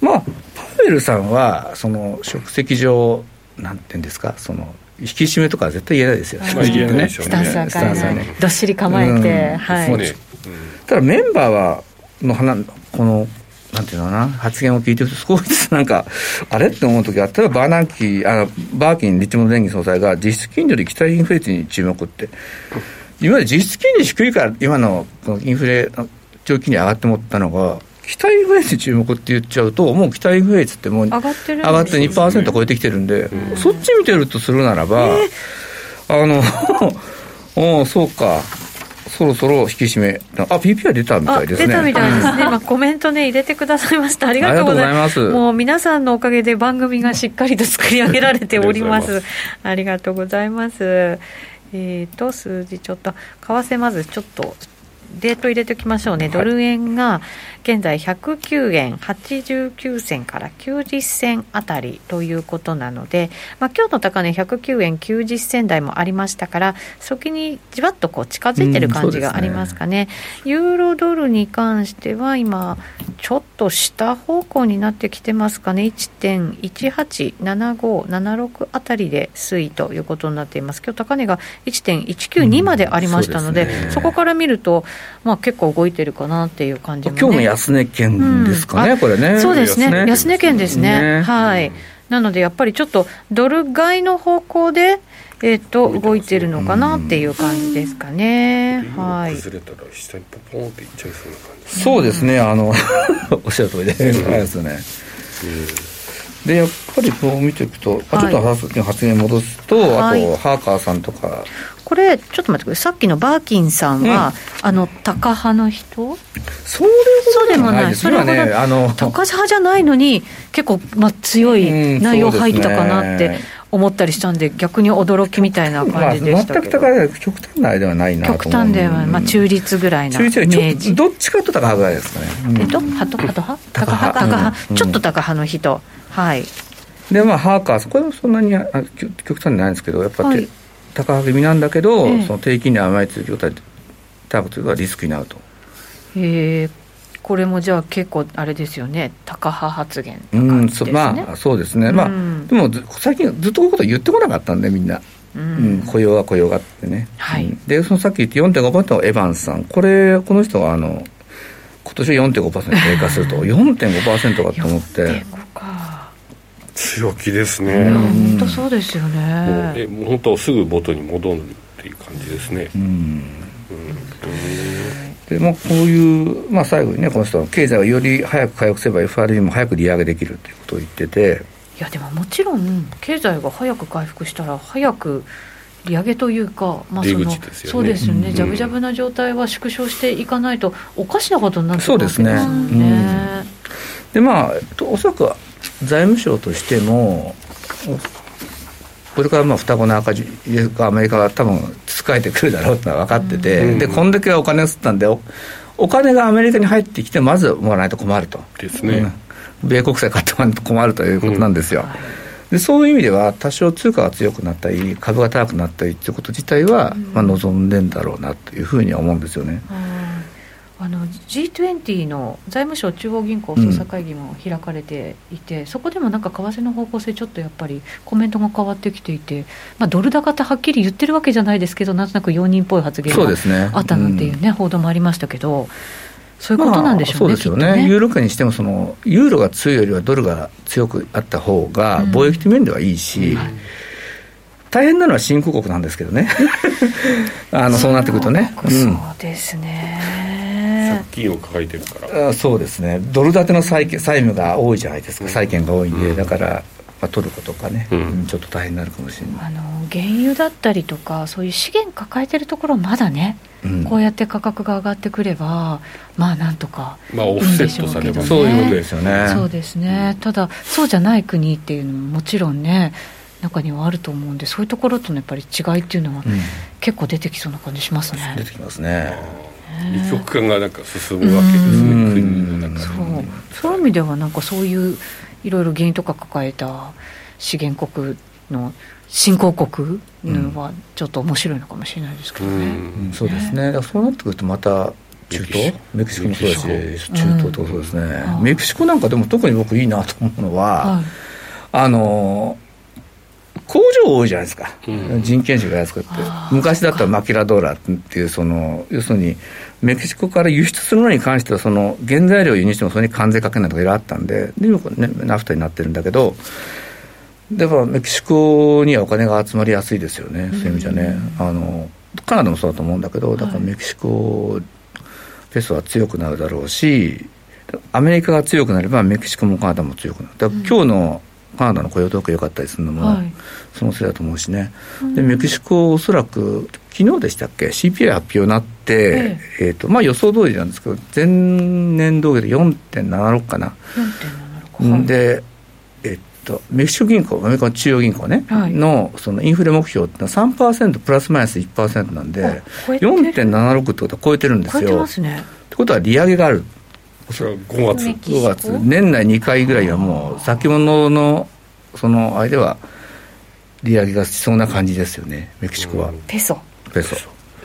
まあパウエルさんはその職責上なんていうんですかその引き締めとかは絶対言えないですよ、はい。正直言ってねスタンスは変えない、ねどっしり構えて、うん。はい、ただメンバーはの話このなんていうのかな発言を聞いてると少しずつなんかあれって思う時があったらバーナンキーあのバーキンリッチモンド連銀総裁が実質金利より期待インフレ率に注目って。今まで実質金利低いから今のこのインフレ長期金利上がって思ったのが期待インフレ率に注目って言っちゃうともう期待インフレ率ってもう上がってるんですよ上がって2%超えてきてるんで、そっち見てるとするならば、あの おうそうか。そろそろ引き締め。あ PPI 出たみたあいですね。出たみたいですね、うん。まあ、コメントね入れてくださいました。ありがとうございます。ありがとうございます。もう皆さんのおかげで番組がしっかりと作り上げられております。あありがとうございます。えー、と数字ちょっと為替まずちょっとデート入れておきましょうね、ドル円が現在109円89銭から90銭あたりということなので、まあ今日の高値109円90銭台もありましたから、そこにじわっとこう近づいてる感じがありますかね。ユーロドルに関しては今、ちょっと下方向になってきてますかね、1.187576あたりで推移ということになっています。今日高値が1.192までありましたので、うんそうですねそこから見ると、まあ、結構動いてるかなっていう感じも、ね、今日の安値圏ですかね、うん。これね。そうですね、安値圏。ですね、ね。はい、なのでやっぱりちょっとドル買いの方向で、えー、と動いてるのかなっていう感じですかね、はい、崩れたら下にポポンっていっちゃいそうな感じ。そうですね。あの おっしゃる通りで、あれですよねでやっぱりこう見ていくと、あちょっと発発言戻すと、はい。あとハーカーさんとか。これ、ちょっと待ってください、さっきのバーキンさんは、あのタカ派の人？そうでもないです。そうでもない。今ねあのタカ派じゃないのに、結構、まあ、強い内容入ったかなって。うん思ったりしたんで、逆に驚きみたいなまあ、感じでした全くけど。高い極端なあれではないな極端では、まあ、中立ぐらいなイメージ。どっちかと高いぐらいですかね、うん。えっと、ハトハト派。タカ派、タカ派、うんちょっとタカ派の人。はい。でまあハーカーさんこれもそんなにあ極極端じゃないんですけどやっぱり、はい。高気味なんだけど、ええ。その低金利甘いという状態で高くというのがリスクになると。え。ー、これもじゃあ結構あれですよね、タカ派発言ね。んそまあそうですね、まあうんでもず最近ずっとこういうこと言ってこなかったんでみんな、ううんん雇用は雇用がってね、はい。うん。でそのさっき言って4.5%のエヴァンスさん。これこの人はあの今年は4.5%低下すると。4.5%かと思って。4.5か。強気ですね、本当そうですようえね。もう本当すぐ元に戻るっていう感じですね、うんでもこういう、まあ、最後にねこの人は経済がより早く回復すれば FRB も早く利上げできるということを言ってて。いやでももちろん経済が早く回復したら早く利上げというか、まあそのね。そうですよね、うん。ジャブジャブな状態は縮小していかないとおかしなことになってくるわけですそうですよねね。でまあえっとおそらく財務省としてもこれからまあ双子の赤字アメリカは多分使えてくるだろうってのは分かってて、うん、でこんだけお金を吸ったんでおお金がアメリカに入ってきてまずもらわないと困ると。ですね、うん、米国債買ってもらわないと困るということなんですよ、でそういう意味では多少通貨が強くなったり株が高くなったりということ自体は、まあ、望んでんだろうなというふうには思うんですよね。あの G20 の財務省中央銀行総裁会議も開かれていて、うん、そこでもなんか為替の方向性、ちょっとやっぱりコメントが変わってきていて、まあ、ドル高ってはっきり言ってるわけじゃないですけど、なんとなく容認っぽい発言があったなんていうね、うね報道もありましたけど。そういうことなんでしょうね、まあ、そうですよね、ね。ユーロ圏にしてもその、ユーロが強いよりはドルが強くあった方が、貿易面ではいいし、うん大変なのは新興国なんですけどね、あのそうなってくるとね。そうですね、借金を抱えてるから。そうですね、ドル建ての債債務が多いじゃないですか、債券が多いんで、だから、まあ、トルコとかね、うん、ちょっと大変になるかもしれない。あの原油だったりとか、そういう資源抱えてるところ、まだね、うん、こうやって価格が上がってくれば、まあなんとかまあ、オフセットされば、そういうことですよね。そうですね、ただ、そうじゃない国っていうのももちろんね、中にはあると思うんで、そういうところとのやっぱり違いっていうのは、結構出てきそうな感じしますね。出てきますね。二極化がなんか進むわけですね、国の中そう。そういう意味では、なんかそういういろいろ原因とか抱えた資源国の新興国のはちょっと面白いのかもしれないですけどね。うん、そうですね。そうなってくるとまた中東？メキシコもそうだし中東とそうですね、うん、メキシコなんかでも特に僕いいなと思うのは、はい、あの工場多いじゃないですか、うん、人件費が安くて。昔だったらマキラドーラっていうその要するにメキシコから輸出するのに関してはその原材料を輸入してもそれに関税かけないとかいろいろあったんでで今ねナフタになってるんだけどだからメキシコにはお金が集まりやすいですよね、そういう意味じゃね。あのカナダもそうだと思うんだけどだからメキシコペソは強くなるだろうしアメリカが強くなればメキシコもカナダも強くなる。だから今日の、カナダの雇用統計良かったりするのも、はい、そのせいだと思うしね、でメキシコ、おそらく昨日でしたっけ、CPI 発表になって、えー、えーとまあ、予想通りなんですけど、前年同月で4.76かな。4.76で、えっと、メキシコ銀行、アメリカの中央銀行ね、はい、のそのインフレ目標ってのは3%プラスマイナス1%なんで、4.76ってことは超えてるんですよ。超えてますね。ってことは利上げがある。それは5月。5月。年内2回ぐらいはもう先物のそのあれでは利上げがしそうな感じですよね。メキシコは、ペソ。ペソ。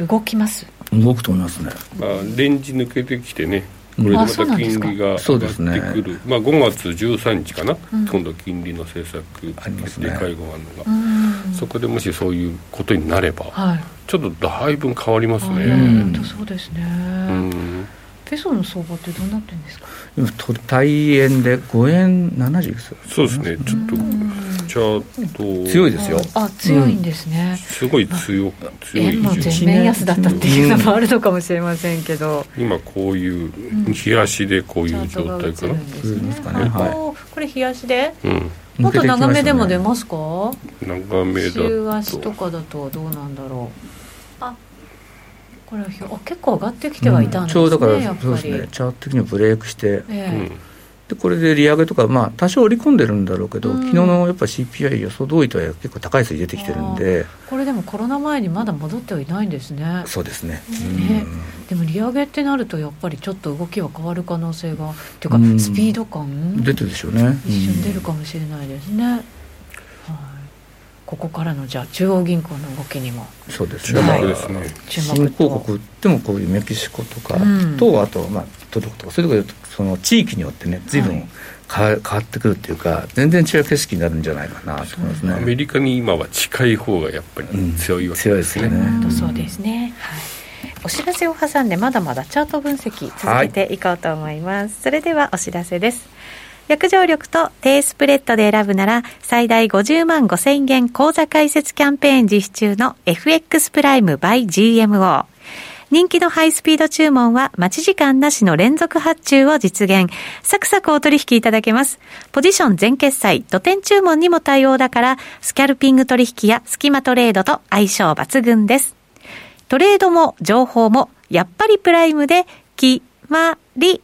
動きます。動くと思いますね、まあ、レンジ抜けてきてね。これでまた金利が上がってくる、ね、まあ、5月13日かな、うん、今度金利の政策ありますね。会合があるのが、そこでもしそういうことになれば、はい、ちょっとだいぶ変わりますね、うん、そうですね、うんペソの相場ってどうなってるんですか？今対円で5円70そうですね。ちょっとちょっと強いですよ。あ強いんですね、すごい強強い円も全面安だったっていうのもあるのかもしれませんけど、今こういう冷やしでこういう状態かな、ですかね、はい、これ冷やしで、うん。もっと長めでも出ますか？長めだと。週足とかだとどうなんだろうこれあ結構上がってきてはいたんですね、うん、ちょうだからそうですね。チャート的にブレイクして、えー、でこれで利上げとか、まあ、多少織り込んでるんだろうけど、うん、昨日のやっぱ CPI 予想通りとは結構高い数字出てきてるんで。これでもコロナ前にまだ戻ってはいないんですね。そうですね、ね。でも利上げってなるとやっぱりちょっと動きは変わる可能性がっていうかスピード感？出てるでしょうね。一瞬出るかもしれないですね、ここからのじゃあ中央銀行の動きにもそうですね、はい、新興国でもこういうメキシコとかと、うん、あと、まあ、トルコとかそういうところその地域によってね随分変わ,、変わってくるっていうか全然違う景色になるんじゃないかなと思いますね。アメリカに今は近い方がやっぱり強いわけですね、うん、強いですね、うん、そうですね。はい。お知らせを挟んでまだまだチャート分析続けていこうと思います、はい、それではお知らせです約定力と低スプレッドで選ぶなら最大50万5千元口座開設キャンペーン実施中の FX プライム by GMO。人気のハイスピード注文は待ち時間なしの連続発注を実現。サクサクお取引いただけます。ポジション全決済、土点注文にも対応だから、スキャルピング取引やスキマトレードと相性抜群です。トレードも情報もやっぱりプライムで決まり。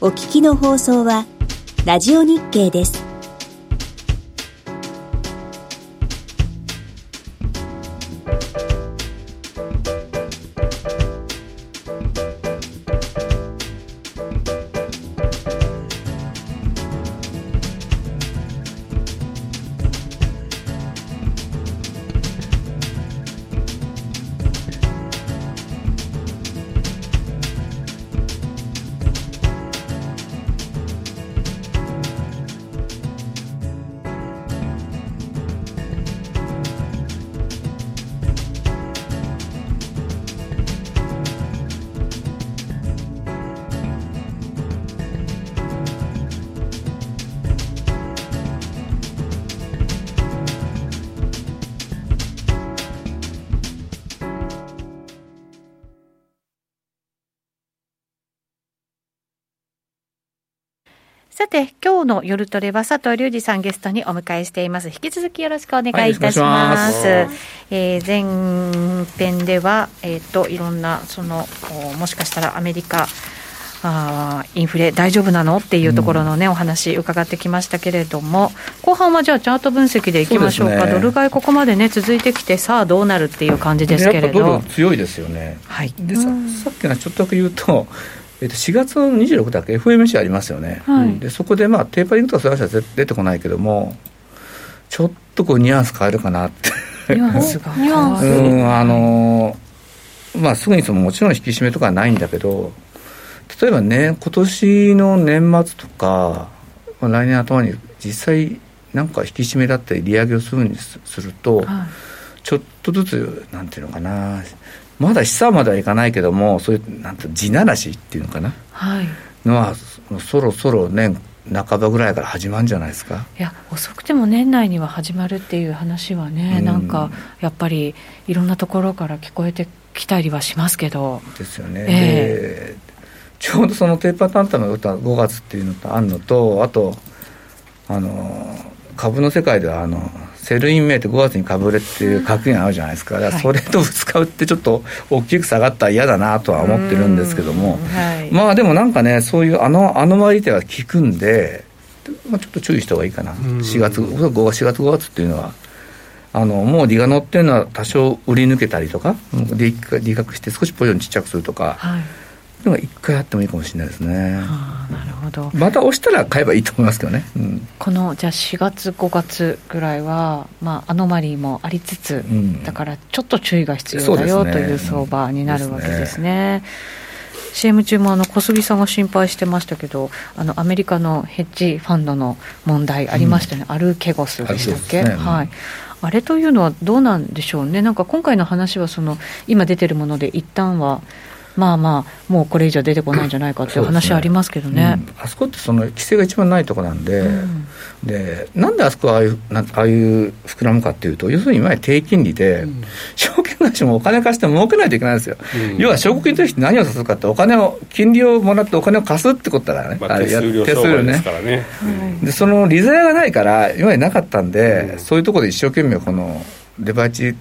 お聞きの放送は、ラジオ日経です。さて、今日の夜トレは佐藤隆二さんゲストにお迎えしています。引き続きよろしくお願いいたします。はい、えー、前編では、えっ、ー、と、いろんな、その、もしかしたらアメリカ、あインフレ大丈夫なのっていうところのね、うん、お話伺ってきましたけれども後半はじゃあチャート分析でいきましょうか、ね、ドル買いここまでね続いてきてさあどうなるっていう感じですけれど。ドル強いですよね、はい、でささっきのちょっとだけ言うとえっと、4月の26だけ？FMC ありますよね、はい、でそこで、まあ、テーパリングとかそういう話は出てこないけどもちょっとこうニュアンス変えるかなって。ニュアンスがあのまあすぐにそのもちろん引き締めとかはないんだけど例えばね今年の年末とか、まあ、来年頭に実際なんか引き締めだったり利上げをするにすると、はい、ちょっとずつなんていうのかなまだ資産まではいかないけどもそういうなんて地ならしっていうのかな、はい、のはそろそろ年半ばぐらいから始まるんじゃないですか？いや遅くても年内には始まるっていう話はね、うん、なんかやっぱりいろんなところから聞こえてきたりはしますけど。ですよね、えー、ちょうどそのテーパータンタムが打った5月っていうのとあるのとあとあの株の世界ではあの Sell in May と5月に株売れっていう格言あるじゃないですか、だからそれと使うってちょっと大きく下がったら嫌だなとは思ってるんですけども、はい、まあでもなんかね、そういうあのあの周りでは効くんで、まあ、ちょっと注意した方がいいかな、4月、5月、4月、5月っていうのは。あのもう利が乗ってるのは多少売り抜けたりとか利利確して少しポジションちっちゃくするとか、はいのが一回あってもいいかもしれないですね。はあ、なるほど。また押したら買えばいいと思いますけどね。うん、このじゃあ4月5月ぐらいはまあアノマリーもありつつ、うん、だからちょっと注意が必要だよ、ね、という相場になるわけですね。CM 中もあの小杉さんが心配してましたけど、あのアメリカのヘッジファンドの問題ありましたね、うん、アルケゴスでしたっけ、ね、はい、あれというのはどうなんでしょうね、なんか今回の話はその、今出てるもので、一旦はまあまあ、もうこれ以上出てこないんじゃないかっていう話はありますけどね、ねうん、あそこってその規制が一番ないところなんで、うん、でなんであそこはああいうなああいう膨らむかっていうと、要するに今低金利で、うん、証券会社もお金貸して儲けないといけないんですよ、要は証拠金として何をさすかって、お金を、金利をもらってお金を貸すってことだからね、まあ、手数料手数料ね、ね。でその利ざやがないから、今までなかったんで、そういうところで一生懸命、このレバーチ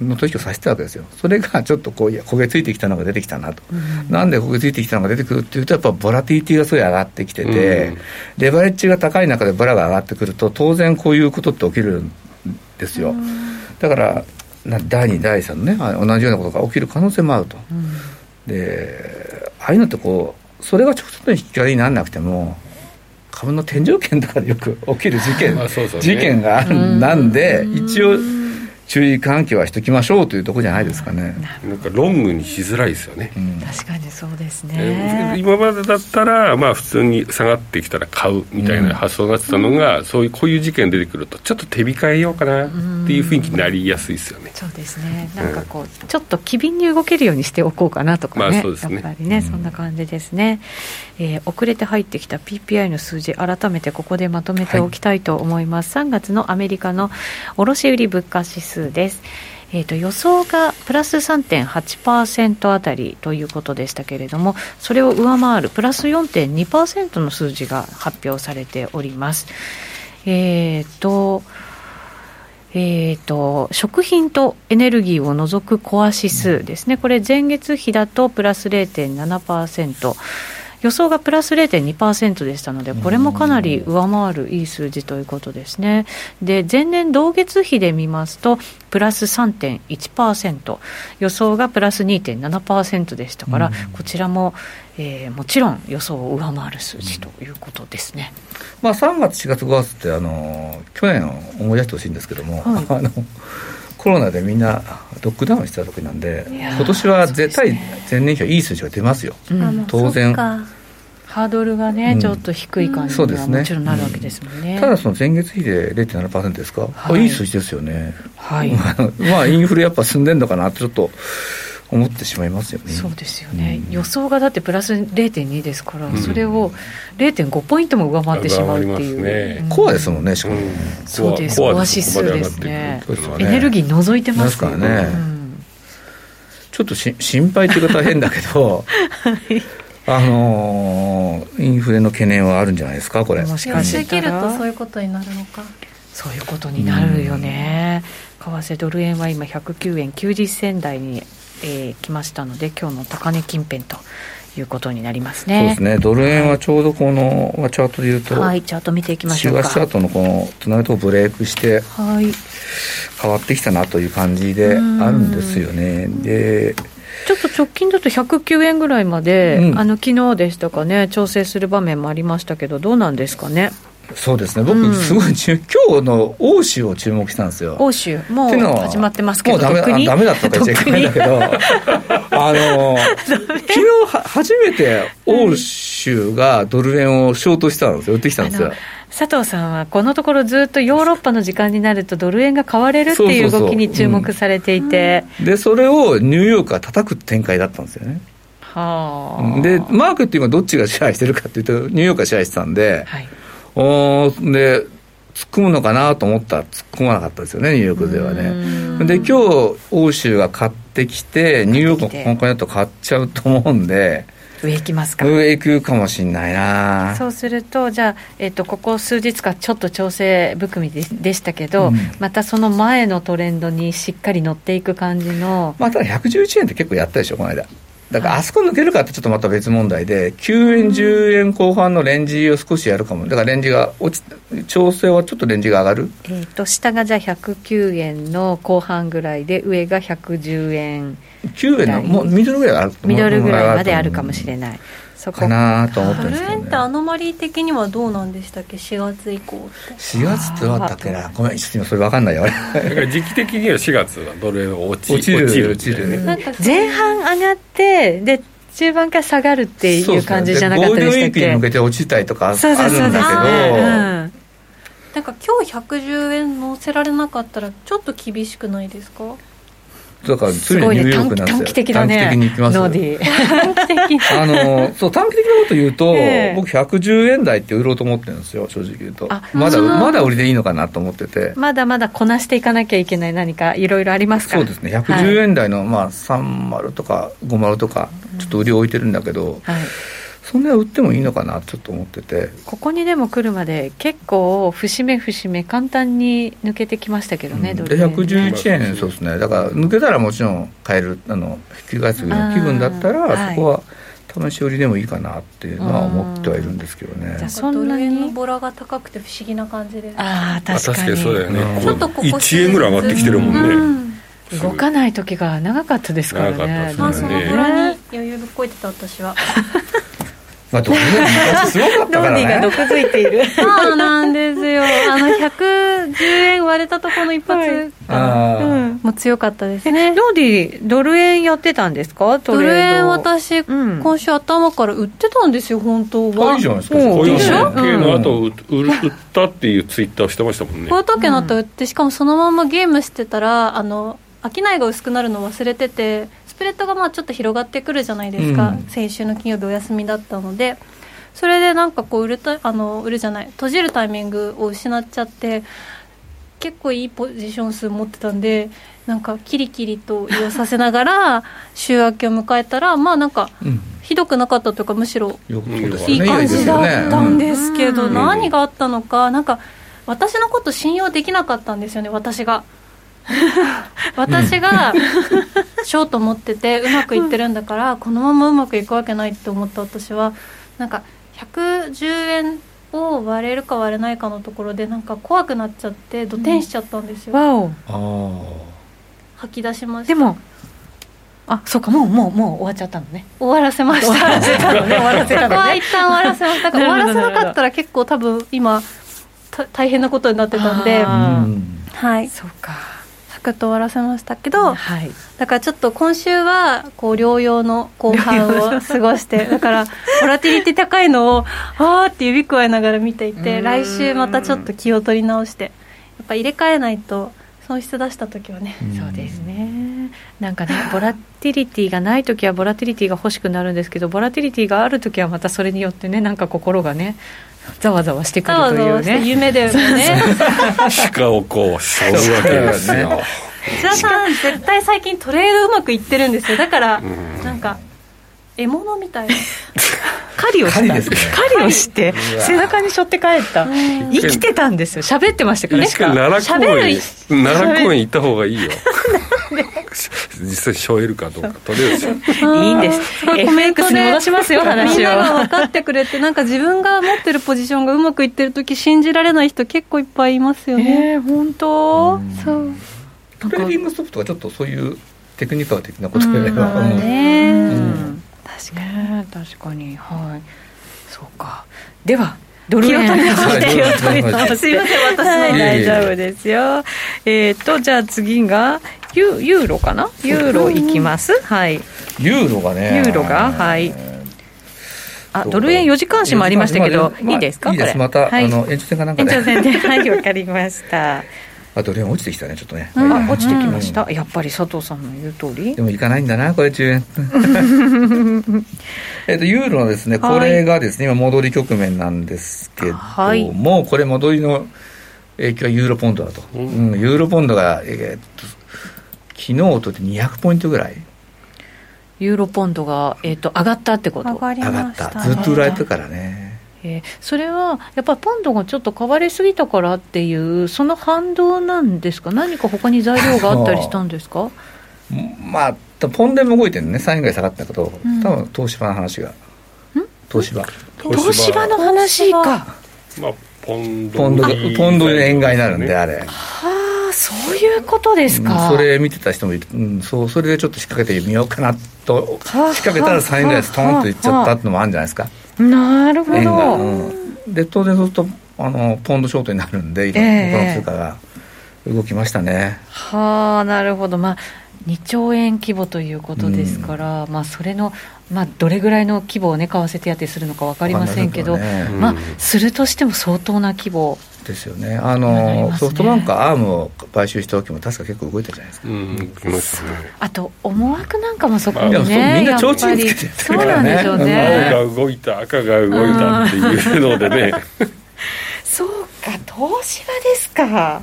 の取引をさせてたわけですよ、それがちょっとこう焦げついてきたのが出てきたなと、うん、なんで焦げついてきたのが出てくるっていうと、やっぱボラティティがすごい上がってきてて、うん、レバレッジが高い中でボラが上がってくると、当然こういうことって起きるんですよ。うん、だから第2、第3のね、同じようなことが起きる可能性もあると。で、ああいうのってこう、それが直接の引き金にならなくても、株の天井圏とかでよく起きる事件、ね、事件があるなんで、一応、注意喚起はしときましょうというところじゃないですかね、なんかロングにしづらいですよね、うん、確かにそうですね、今までだったら、まあ、普通に下がってきたら買うみたいな発想になってたのが、うん、そういうこういう事件出てくるとちょっと手控えようかなっていう雰囲気になりやすいですよね、そうですね。なんかこう、ちょっと機敏に動けるようにしておこうかなとかね,、まあ、そうですね。やっぱりね、そんな感じですね、えー、遅れて入ってきた PPI の数字改めてここでまとめておきたいと思います、はい、3月のアメリカの卸売物価指数ですえーと、予想がプラス3.8%あたりということでしたけれども、それを上回るプラス4.2%の数字が発表されております。えーとえーと、食品とエネルギーを除くコア指数ですね、これ、前月比だとプラス0.7%。予想がプラス0.2%でしたので、これもかなり上回るいい数字ということですね。で、前年同月比で見ますと、プラス3.1%、予想がプラス2.7%でしたから、こちらも、えー、もちろん予想を上回る数字ということですね。まあ、3月、4月、5月って、あの去年を思い出してほしいんですけども、はい、あのコロナでみんなロックダウンしてた時なんで、今年は絶対前年比はいい数字が出ますよ、うん、当然。ハードルがね、うん、ちょっと低い感じにはもちろんなるわけですもんね。うん、ただその前月比で0.7%ですか、はい、いい数字ですよね。はい。まあインフレやっぱ進んでんのかなってちょっと思ってしまいますよね。そうですよね。うん、予想がだってプラス0.2ですから、それを0.5ポイントも上回ってしまうっていう。ね、コアですもんね、しかも。そうです。コア指数ですね。エネルギー除いてますからね。ちょっとし 心配っていう方は変だけど。はいあのー、インフレの懸念はあるんじゃないですか、これ。もしかしてるとそういうことになるのか。そういうことになるよね。為替ドル円は今109円90銭台に、えー、来ましたので、今日の高値近辺と。いうことになりますね。そうですね。ドル円はちょうどこの、はい、チャートでいうと、はい、チャート見ていきましょうか。4月チャートのこの隣とブレイクして、はい、変わってきたなという感じであるんですよね。で、ちょっと直近だと109円ぐらいまで、うん、あの昨日でしたかね、調整する場面もありましたけど、どうなんですかね？そうですね、僕、すごい、うん、今日の欧州を注目したんですよ。欧州、もう始まってますけど、もうダメダメだったか言っちゃいけないんだけど、あの昨日初めて欧州がドル円をショートしたんですよ、売ってきたんですよ。佐藤さんはこのところずっとヨーロッパの時間になるとドル円が買われるっていう動きに注目されていて。でそれをニューヨークが叩く展開だったんですよね。はあ。でマークっていうのはどっちが支配してるかっていうとニューヨークが支配してたんで、はい、おで突っ込むのかなと思ったら突っ込まなかったですよねニューヨークではね。で今日欧州が買ってきてニューヨークも今回だと買っちゃうと思うんで上行きますか。上行くかもしれないな。そうするとじゃあ、えーと、ここ数日間ちょっと調整含みででしたけど、うん、またその前のトレンドにしっかり乗っていく感じの。まあただ111円って結構やったでしょこの間だからあそこ抜けるかってちょっとまた別問題で、9円、10円後半のレンジを少しやるかも、だからレンジが落ち、調整はちょっとレンジが上がる、えーと、下がじゃあ109円の後半ぐらいで、上が110円9円の、もうミドルぐらいある。ミドルぐらいまであるかもしれない。そこ。かなと思ってるんですけど、ね、ってアノマリー的にはどうなんでしたっけ？4月以降って。4月ってどうだったっけな？ごめんちょっと今それ分かんないよ。だから時期的には4月はドル円落ち落ちる落ちる、ね、前半上がってで中盤から下がるっていう感じじゃなかったでしたっけ、ね、ゴールデンウィークに向けて落ちたりとかあるんだけど。なんか今日110円乗せられなかったらちょっと厳しくないですか？だからついにニューヨークなんですよ、短期的だね。短期的に行きますノディ あのそう短期的なこと言うと、えー、僕110円台って売ろうと思ってるんですよ正直言うと。まだまだ売りでいいのかなと思ってて。まだまだこなしていかなきゃいけない何かいろいろありますか？そうですね。110円台の、まあ30とか50とかちょっと売り置いてるんだけど、はいそんな売ってもいいのかなちょっと思ってて。ここにでも来るまで結構節目節目簡単に抜けてきましたけどね、うん、で。111円そうですね。だから抜けたらもちろん買えるあの引き返す気分だったらそこは試し売りでもいいかなっていうのは思ってはいるんですけどね。じゃそんなに？のボラが高くて不思議な感じで。すああ確かに。そうだよね、うん、ちょっとここ1円ぐらい上がってきてるもんね、うん。動かない時が長かったですからね。長かったですね。ボラに余裕ぶっこいてた私は。まあ、ドル円すごかったからね。が毒づいている。そうなんですよ。あの、110円割れたところの一発が、うん、もう強かったですね。ノーディ、ドル円やってたんですか？ドル円私、うん、今週頭から売ってたんですよ、本当は。いいじゃないですか。こういう系の後、売ったっていうツイッターしてましたもんね。こういう時の後売って、しかもそのままゲームしてたら、あの、商いが薄くなるの忘れてて、スプレッドがまあちょっと広がってくるじゃないですか、うん、先週の金曜日お休みだったので。それでなんかこう売るたあの売るじゃない。閉じるタイミングを失っちゃって結構いいポジション数持ってたんでなんかキリキリと利用させながら 週明けを迎えたらまあなんか、ひどくなかったというかむしろいい感じだったんですけど、何があったのかなんか私のこと信用できなかったんですよね私が。私がショート持っててうまくいってるんだから、このままうまくいくわけないって思った私はなんか110円を割れるか割れないかのところでなんか怖くなっちゃって土転しちゃったんですよ、うん、吐き出しました。でもあそうかもうもうもう終わっちゃったのね。終わらせました。終わらせたのね。終わらせたのね。そこは一旦終わらせました。終わらせなかったら結構多分今大変なことになってたんで。はい。そうかくと終わらせましたけど、はい、だからちょっと今週はこう療養の後半を過ごして だからボラティリティ高いのをあーって指くわえながら見ていて来週またちょっと気を取り直してやっぱ入れ替えないと損失出した時はね、そうですね。なんかねボラティリティがない時はボラティリティが欲しくなるんですけどボラティリティがある時はまたそれによってねなんか心がねざわざわしてくるというね。夢だよね。鹿をこう背負うわけですよ。石田さん絶対最近トレードうまくいってるんですよ。だからなんか獲物みたいな。狩りをした。狩り,、ね、狩りをして背中に背負って帰った。生きてたんですよ。喋ってましたから。ね奈良公園奈良公園行った方がいいよ。実際背負えるかどうか。とりあえず。いいんです。FX に戻しますよ話を。みんなが分かってくれてなんか自分が持ってるポジションがうまくいってる時信じられない人結構いっぱいいますよね。えー、本当？そう。トレーディングソフトはちょっとそういうテクニカル的なことでは、う。ん。ねうん、確かに。確かに。はい。そうか。ではドル円。気を取り直して気を取り直してすい。ません私は大丈夫ですよ。えっ、ー、とじゃあ次がユユーロかな？ユーロいきます。はい。ユーロがね。ユーロが？はい。あドル円4時間足もありましたけど、まあ、いいですか？いいです。また、はい、あの延長戦かなんかで。延長戦で。はいわかりましたあドル円落ちてきたねちょっとね、うん、あ落ちてきました、うん、やっぱり佐藤さんの言う通り。でもいかないんだなこれ10円 えっとユーロのですねこれがですね、今戻り局面なんですけども、はい、これ戻りの影響はユーロポンドだと、うん、ユーロポンドが、えー、っと昨日とって200ポイントぐらい。ユーロポンドが、えーと、上がったってこと？上が、ね,、った。ずっと売られてからねえー、それはやっぱりポンドがちょっと変わりすぎたからっていうその反動なんですか？何か他に材料があったりしたんですか？まあポンデも動いてるね。3円ぐらい下がったけど、うん、多分東芝の話が。東芝。東芝の話か。まあポンドポンドポンドで円買いになるんであれ。はあそういうことですか、うん、それ見てた人もいる、うん、そうそれでちょっと仕掛けてみようかなと。仕掛けたら3円ぐらいストンといっちゃったってのもあるんじゃないですか？なるほど、うん、で当然そうするとあのポンドショートになるんで、えー、他の通貨が動きましたね。はあなるほど、まあ、2兆円規模ということですから、うん、まあ、それの、まあ、どれぐらいの規模を、ね、為替手当するのか分かりませんけど、ね、まあ、するとしても相当な規模。ですよね。あの、ね、ソフトバンクアームを買収した時も確か結構動いたじゃないですか、うん、あと思惑なんかもそこにね、みんな提灯つけてそうなんでしょうね青が動いた赤が動いたっていうのでねそうか東芝ですか。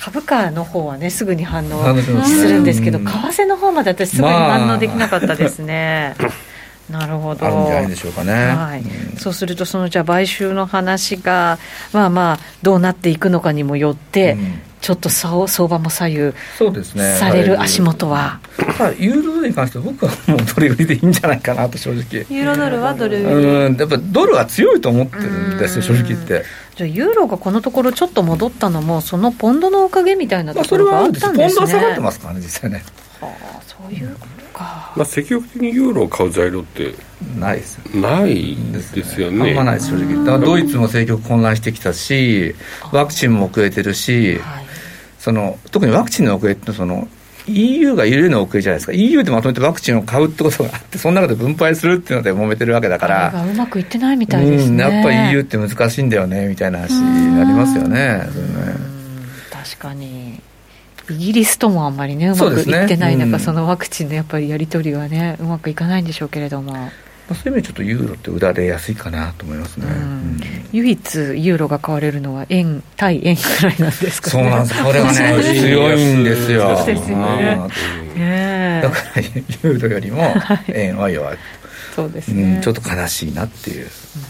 株価の方はねすぐに反応するんですけど、為替の方まで私すぐに反応できなかったですね。まあなるほど。あるんじゃないでしょうかね、はい。うん、そうするとそのじゃあ買収の話がまあまあどうなっていくのかにもよって、うん、ちょっと相場も左右される足元は、はい、ユーロドルに関して僕はもうドル売りでいいんじゃないかなと正直。ユーロドルはドルうん。やっぱドルは強いと思ってるんですよ正直言って。じゃユーロがこのところちょっと戻ったのもそのポンドのおかげみたいなところがあったんですね、まあ、ポンドは下がってますからね実際ねはあそういうことか、まあ、積極的にユーロを買う材料ってないです。ないですよね。あんまないです正直。だからドイツも政局混乱してきたしワクチンも遅れてるし、はい、その特にワクチンの遅れってその EU が揺れの遅れじゃないですか。EU でまとめてワクチンを買うってことがあってその中で分配するっていうので揉めてるわけだから。うまくいってないみたいですね、うん、やっぱ EU って難しいんだよねみたいな話になりますよね確かにイギリスともあんまりねうまくいってない中そ、ねうん、そのワクチンのやっぱりやり取りはねうまくいかないんでしょうけれども。まあ、そういう意味でちょっとユーロって売られやすいかなと思いますね、うん、唯一ユーロが買われるのは円対円ぐらいなんですか、ね、そうなんです。これがね強いんですよ。そうですね。ねだからユーロよりも円は弱い、そうですね、うん、ちょっと悲しいなっていう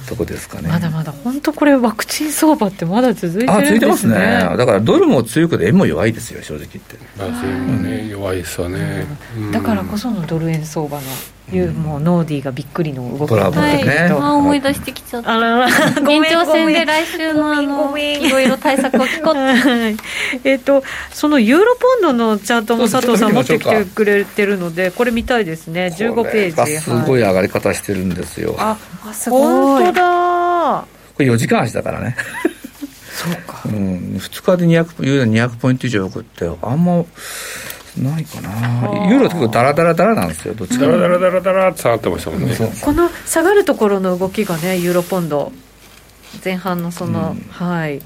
とこですかね、まだまだ本当これワクチン相場ってまだ続いてるんですね。あ続いてますね。だからドルも強くて円も弱いですよ正直言って。まあそういうね、弱いですよね、だからこそのドル円相場のいうもうノーディーがびっくりの動きになってくると、はい、思い出してきちゃった。あらら延長戦で来週のあのいろいろ対策を聞こう はい、えっ、とそのユーロポンドのチャートも佐藤さん持ってきてくれてるのでこれ見たいですね。15ページ。すごい上がり方してるんですよ、はい、あすごい。本当だ。これ4時間足だからね。そうか、うん、2日で200ユーロ200ポイント以上送ってあんまないかな。ユーロって結構ダラダラダラなんですよどっちか。ダラダラダラダラって下がってましたもんね。この下がるところの動きがねユーロポンド前半のその、うん、はい。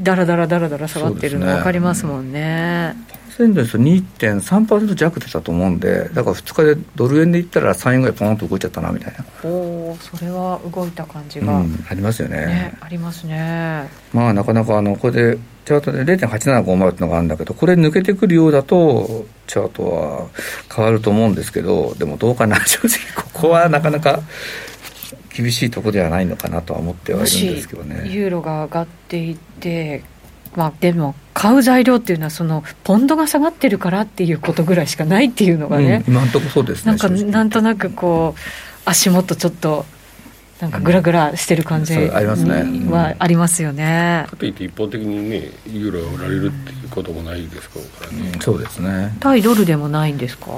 ダラダラダラダラ下がってるの分かりますもんね。センですと2.3%弱出たと思うんでだから2日でドル円でいったら3円ぐらいポンと動いちゃったなみたいな。おおそれは動いた感じが、うん、ありますよね、ね、ありますね。まあなかなかあのこれでチャートで0.8750っていうのがあるんだけどこれ抜けてくるようだとチャートは変わると思うんですけどでもどうかな正直ここはなかなか厳しいところではないのかなとは思ってはいるんですけどねユーロが上がっていってまあ、でも買う材料っていうのはそのポンドが下がってるからっていうことぐらいしかないっていうのがね、うん、今んとこそうですねなんかなんとなくこう足元ちょっとなんかぐらぐらしてる感じはありますよね。かといって一方的にねユーロが売られるっていうこともないですからね。そうですね。対ドルでもないんですか？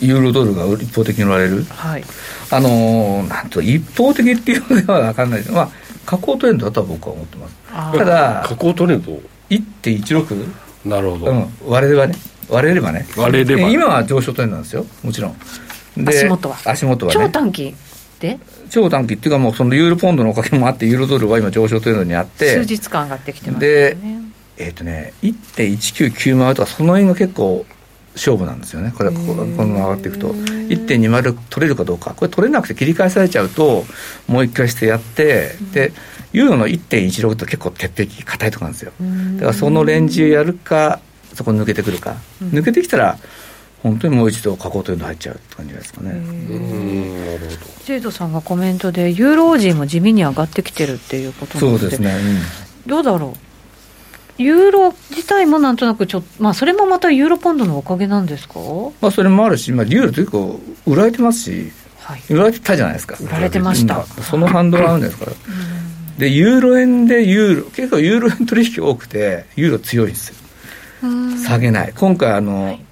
ユーロドルが一方的に売られる？はい。あのなんと一方的っていうのでは分かんないです。まあ下降トレンドだとは僕は思ってます。ただ下降トレンド？1.16なるほど、うん、割れればね割れればね割れれば、ね、今は上昇トレンドなんですよもちろん足元は足元は、ね、超短期で？超短期っていうかもうそのユーロポンドのおかげもあってユーロドルは今上昇トレンドにあって数日間上がってきてますね。でえっ、ー、とね1.1990とかその辺が結構勝負なんですよね。これこのまま上がっていくと。1.20取れるかどうか。これ取れなくて切り返されちゃうともう一回してやってでユーロの1.16って結構鉄壁硬いところなんですよ。だからそのレンジをやるかそこ抜けてくるか、抜けてきたら本当にもう一度加工というの入っちゃうって感じですかね。なるほど。ジェイドさんがコメントでユーロ人も地味に上がってきてるっていうことそうですね、うん、どうだろう？ユーロ自体もなんとなくちょまあそれもまたユーロポンドのおかげなんですか？まあそれもあるし、まあ、ユーロって結構売られてますし、はい、売られてたじゃないですか売られてました、その反動があるんですから、でユーロ円でユーロ結構ユーロ円取引多くてユーロ強いんですよ。下げない。今回あの、はい、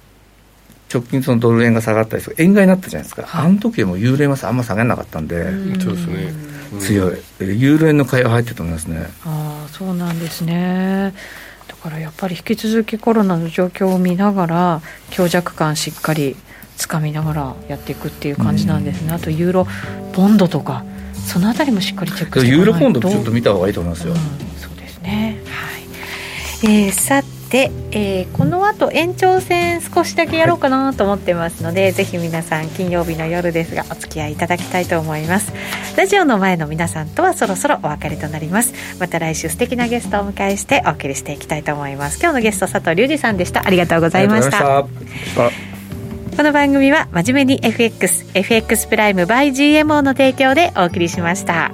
直近そのドル円が下がったりとか円買いになったじゃないですか、はい、あの時もユーロ円はあんま下げなかったんでそうですね。強い。ユーロ円の買いは入ってると思いますね。ああそうなんですね。だからやっぱり引き続きコロナの状況を見ながら強弱感しっかりつかみながらやっていくっていう感じなんですね、あとユーロポンドとかそのあたりもしっかりチェックしてユーロポンドちょっと見た方がいいと思いますよ、うん、そうですね。はい、えー、さて、えー、この後延長戦少しだけやろうかなと思ってますので、はい、ぜひ皆さん金曜日の夜ですがお付き合いいただきたいと思います。ラジオの前の皆さんとはそろそろお別れとなります。また来週素敵なゲストをお迎えしてお送りしていきたいと思います。今日のゲスト佐藤隆二さんでした。ありがとうございました。この番組は真面目に FX、FX プライム by GMO の提供でお送りしました。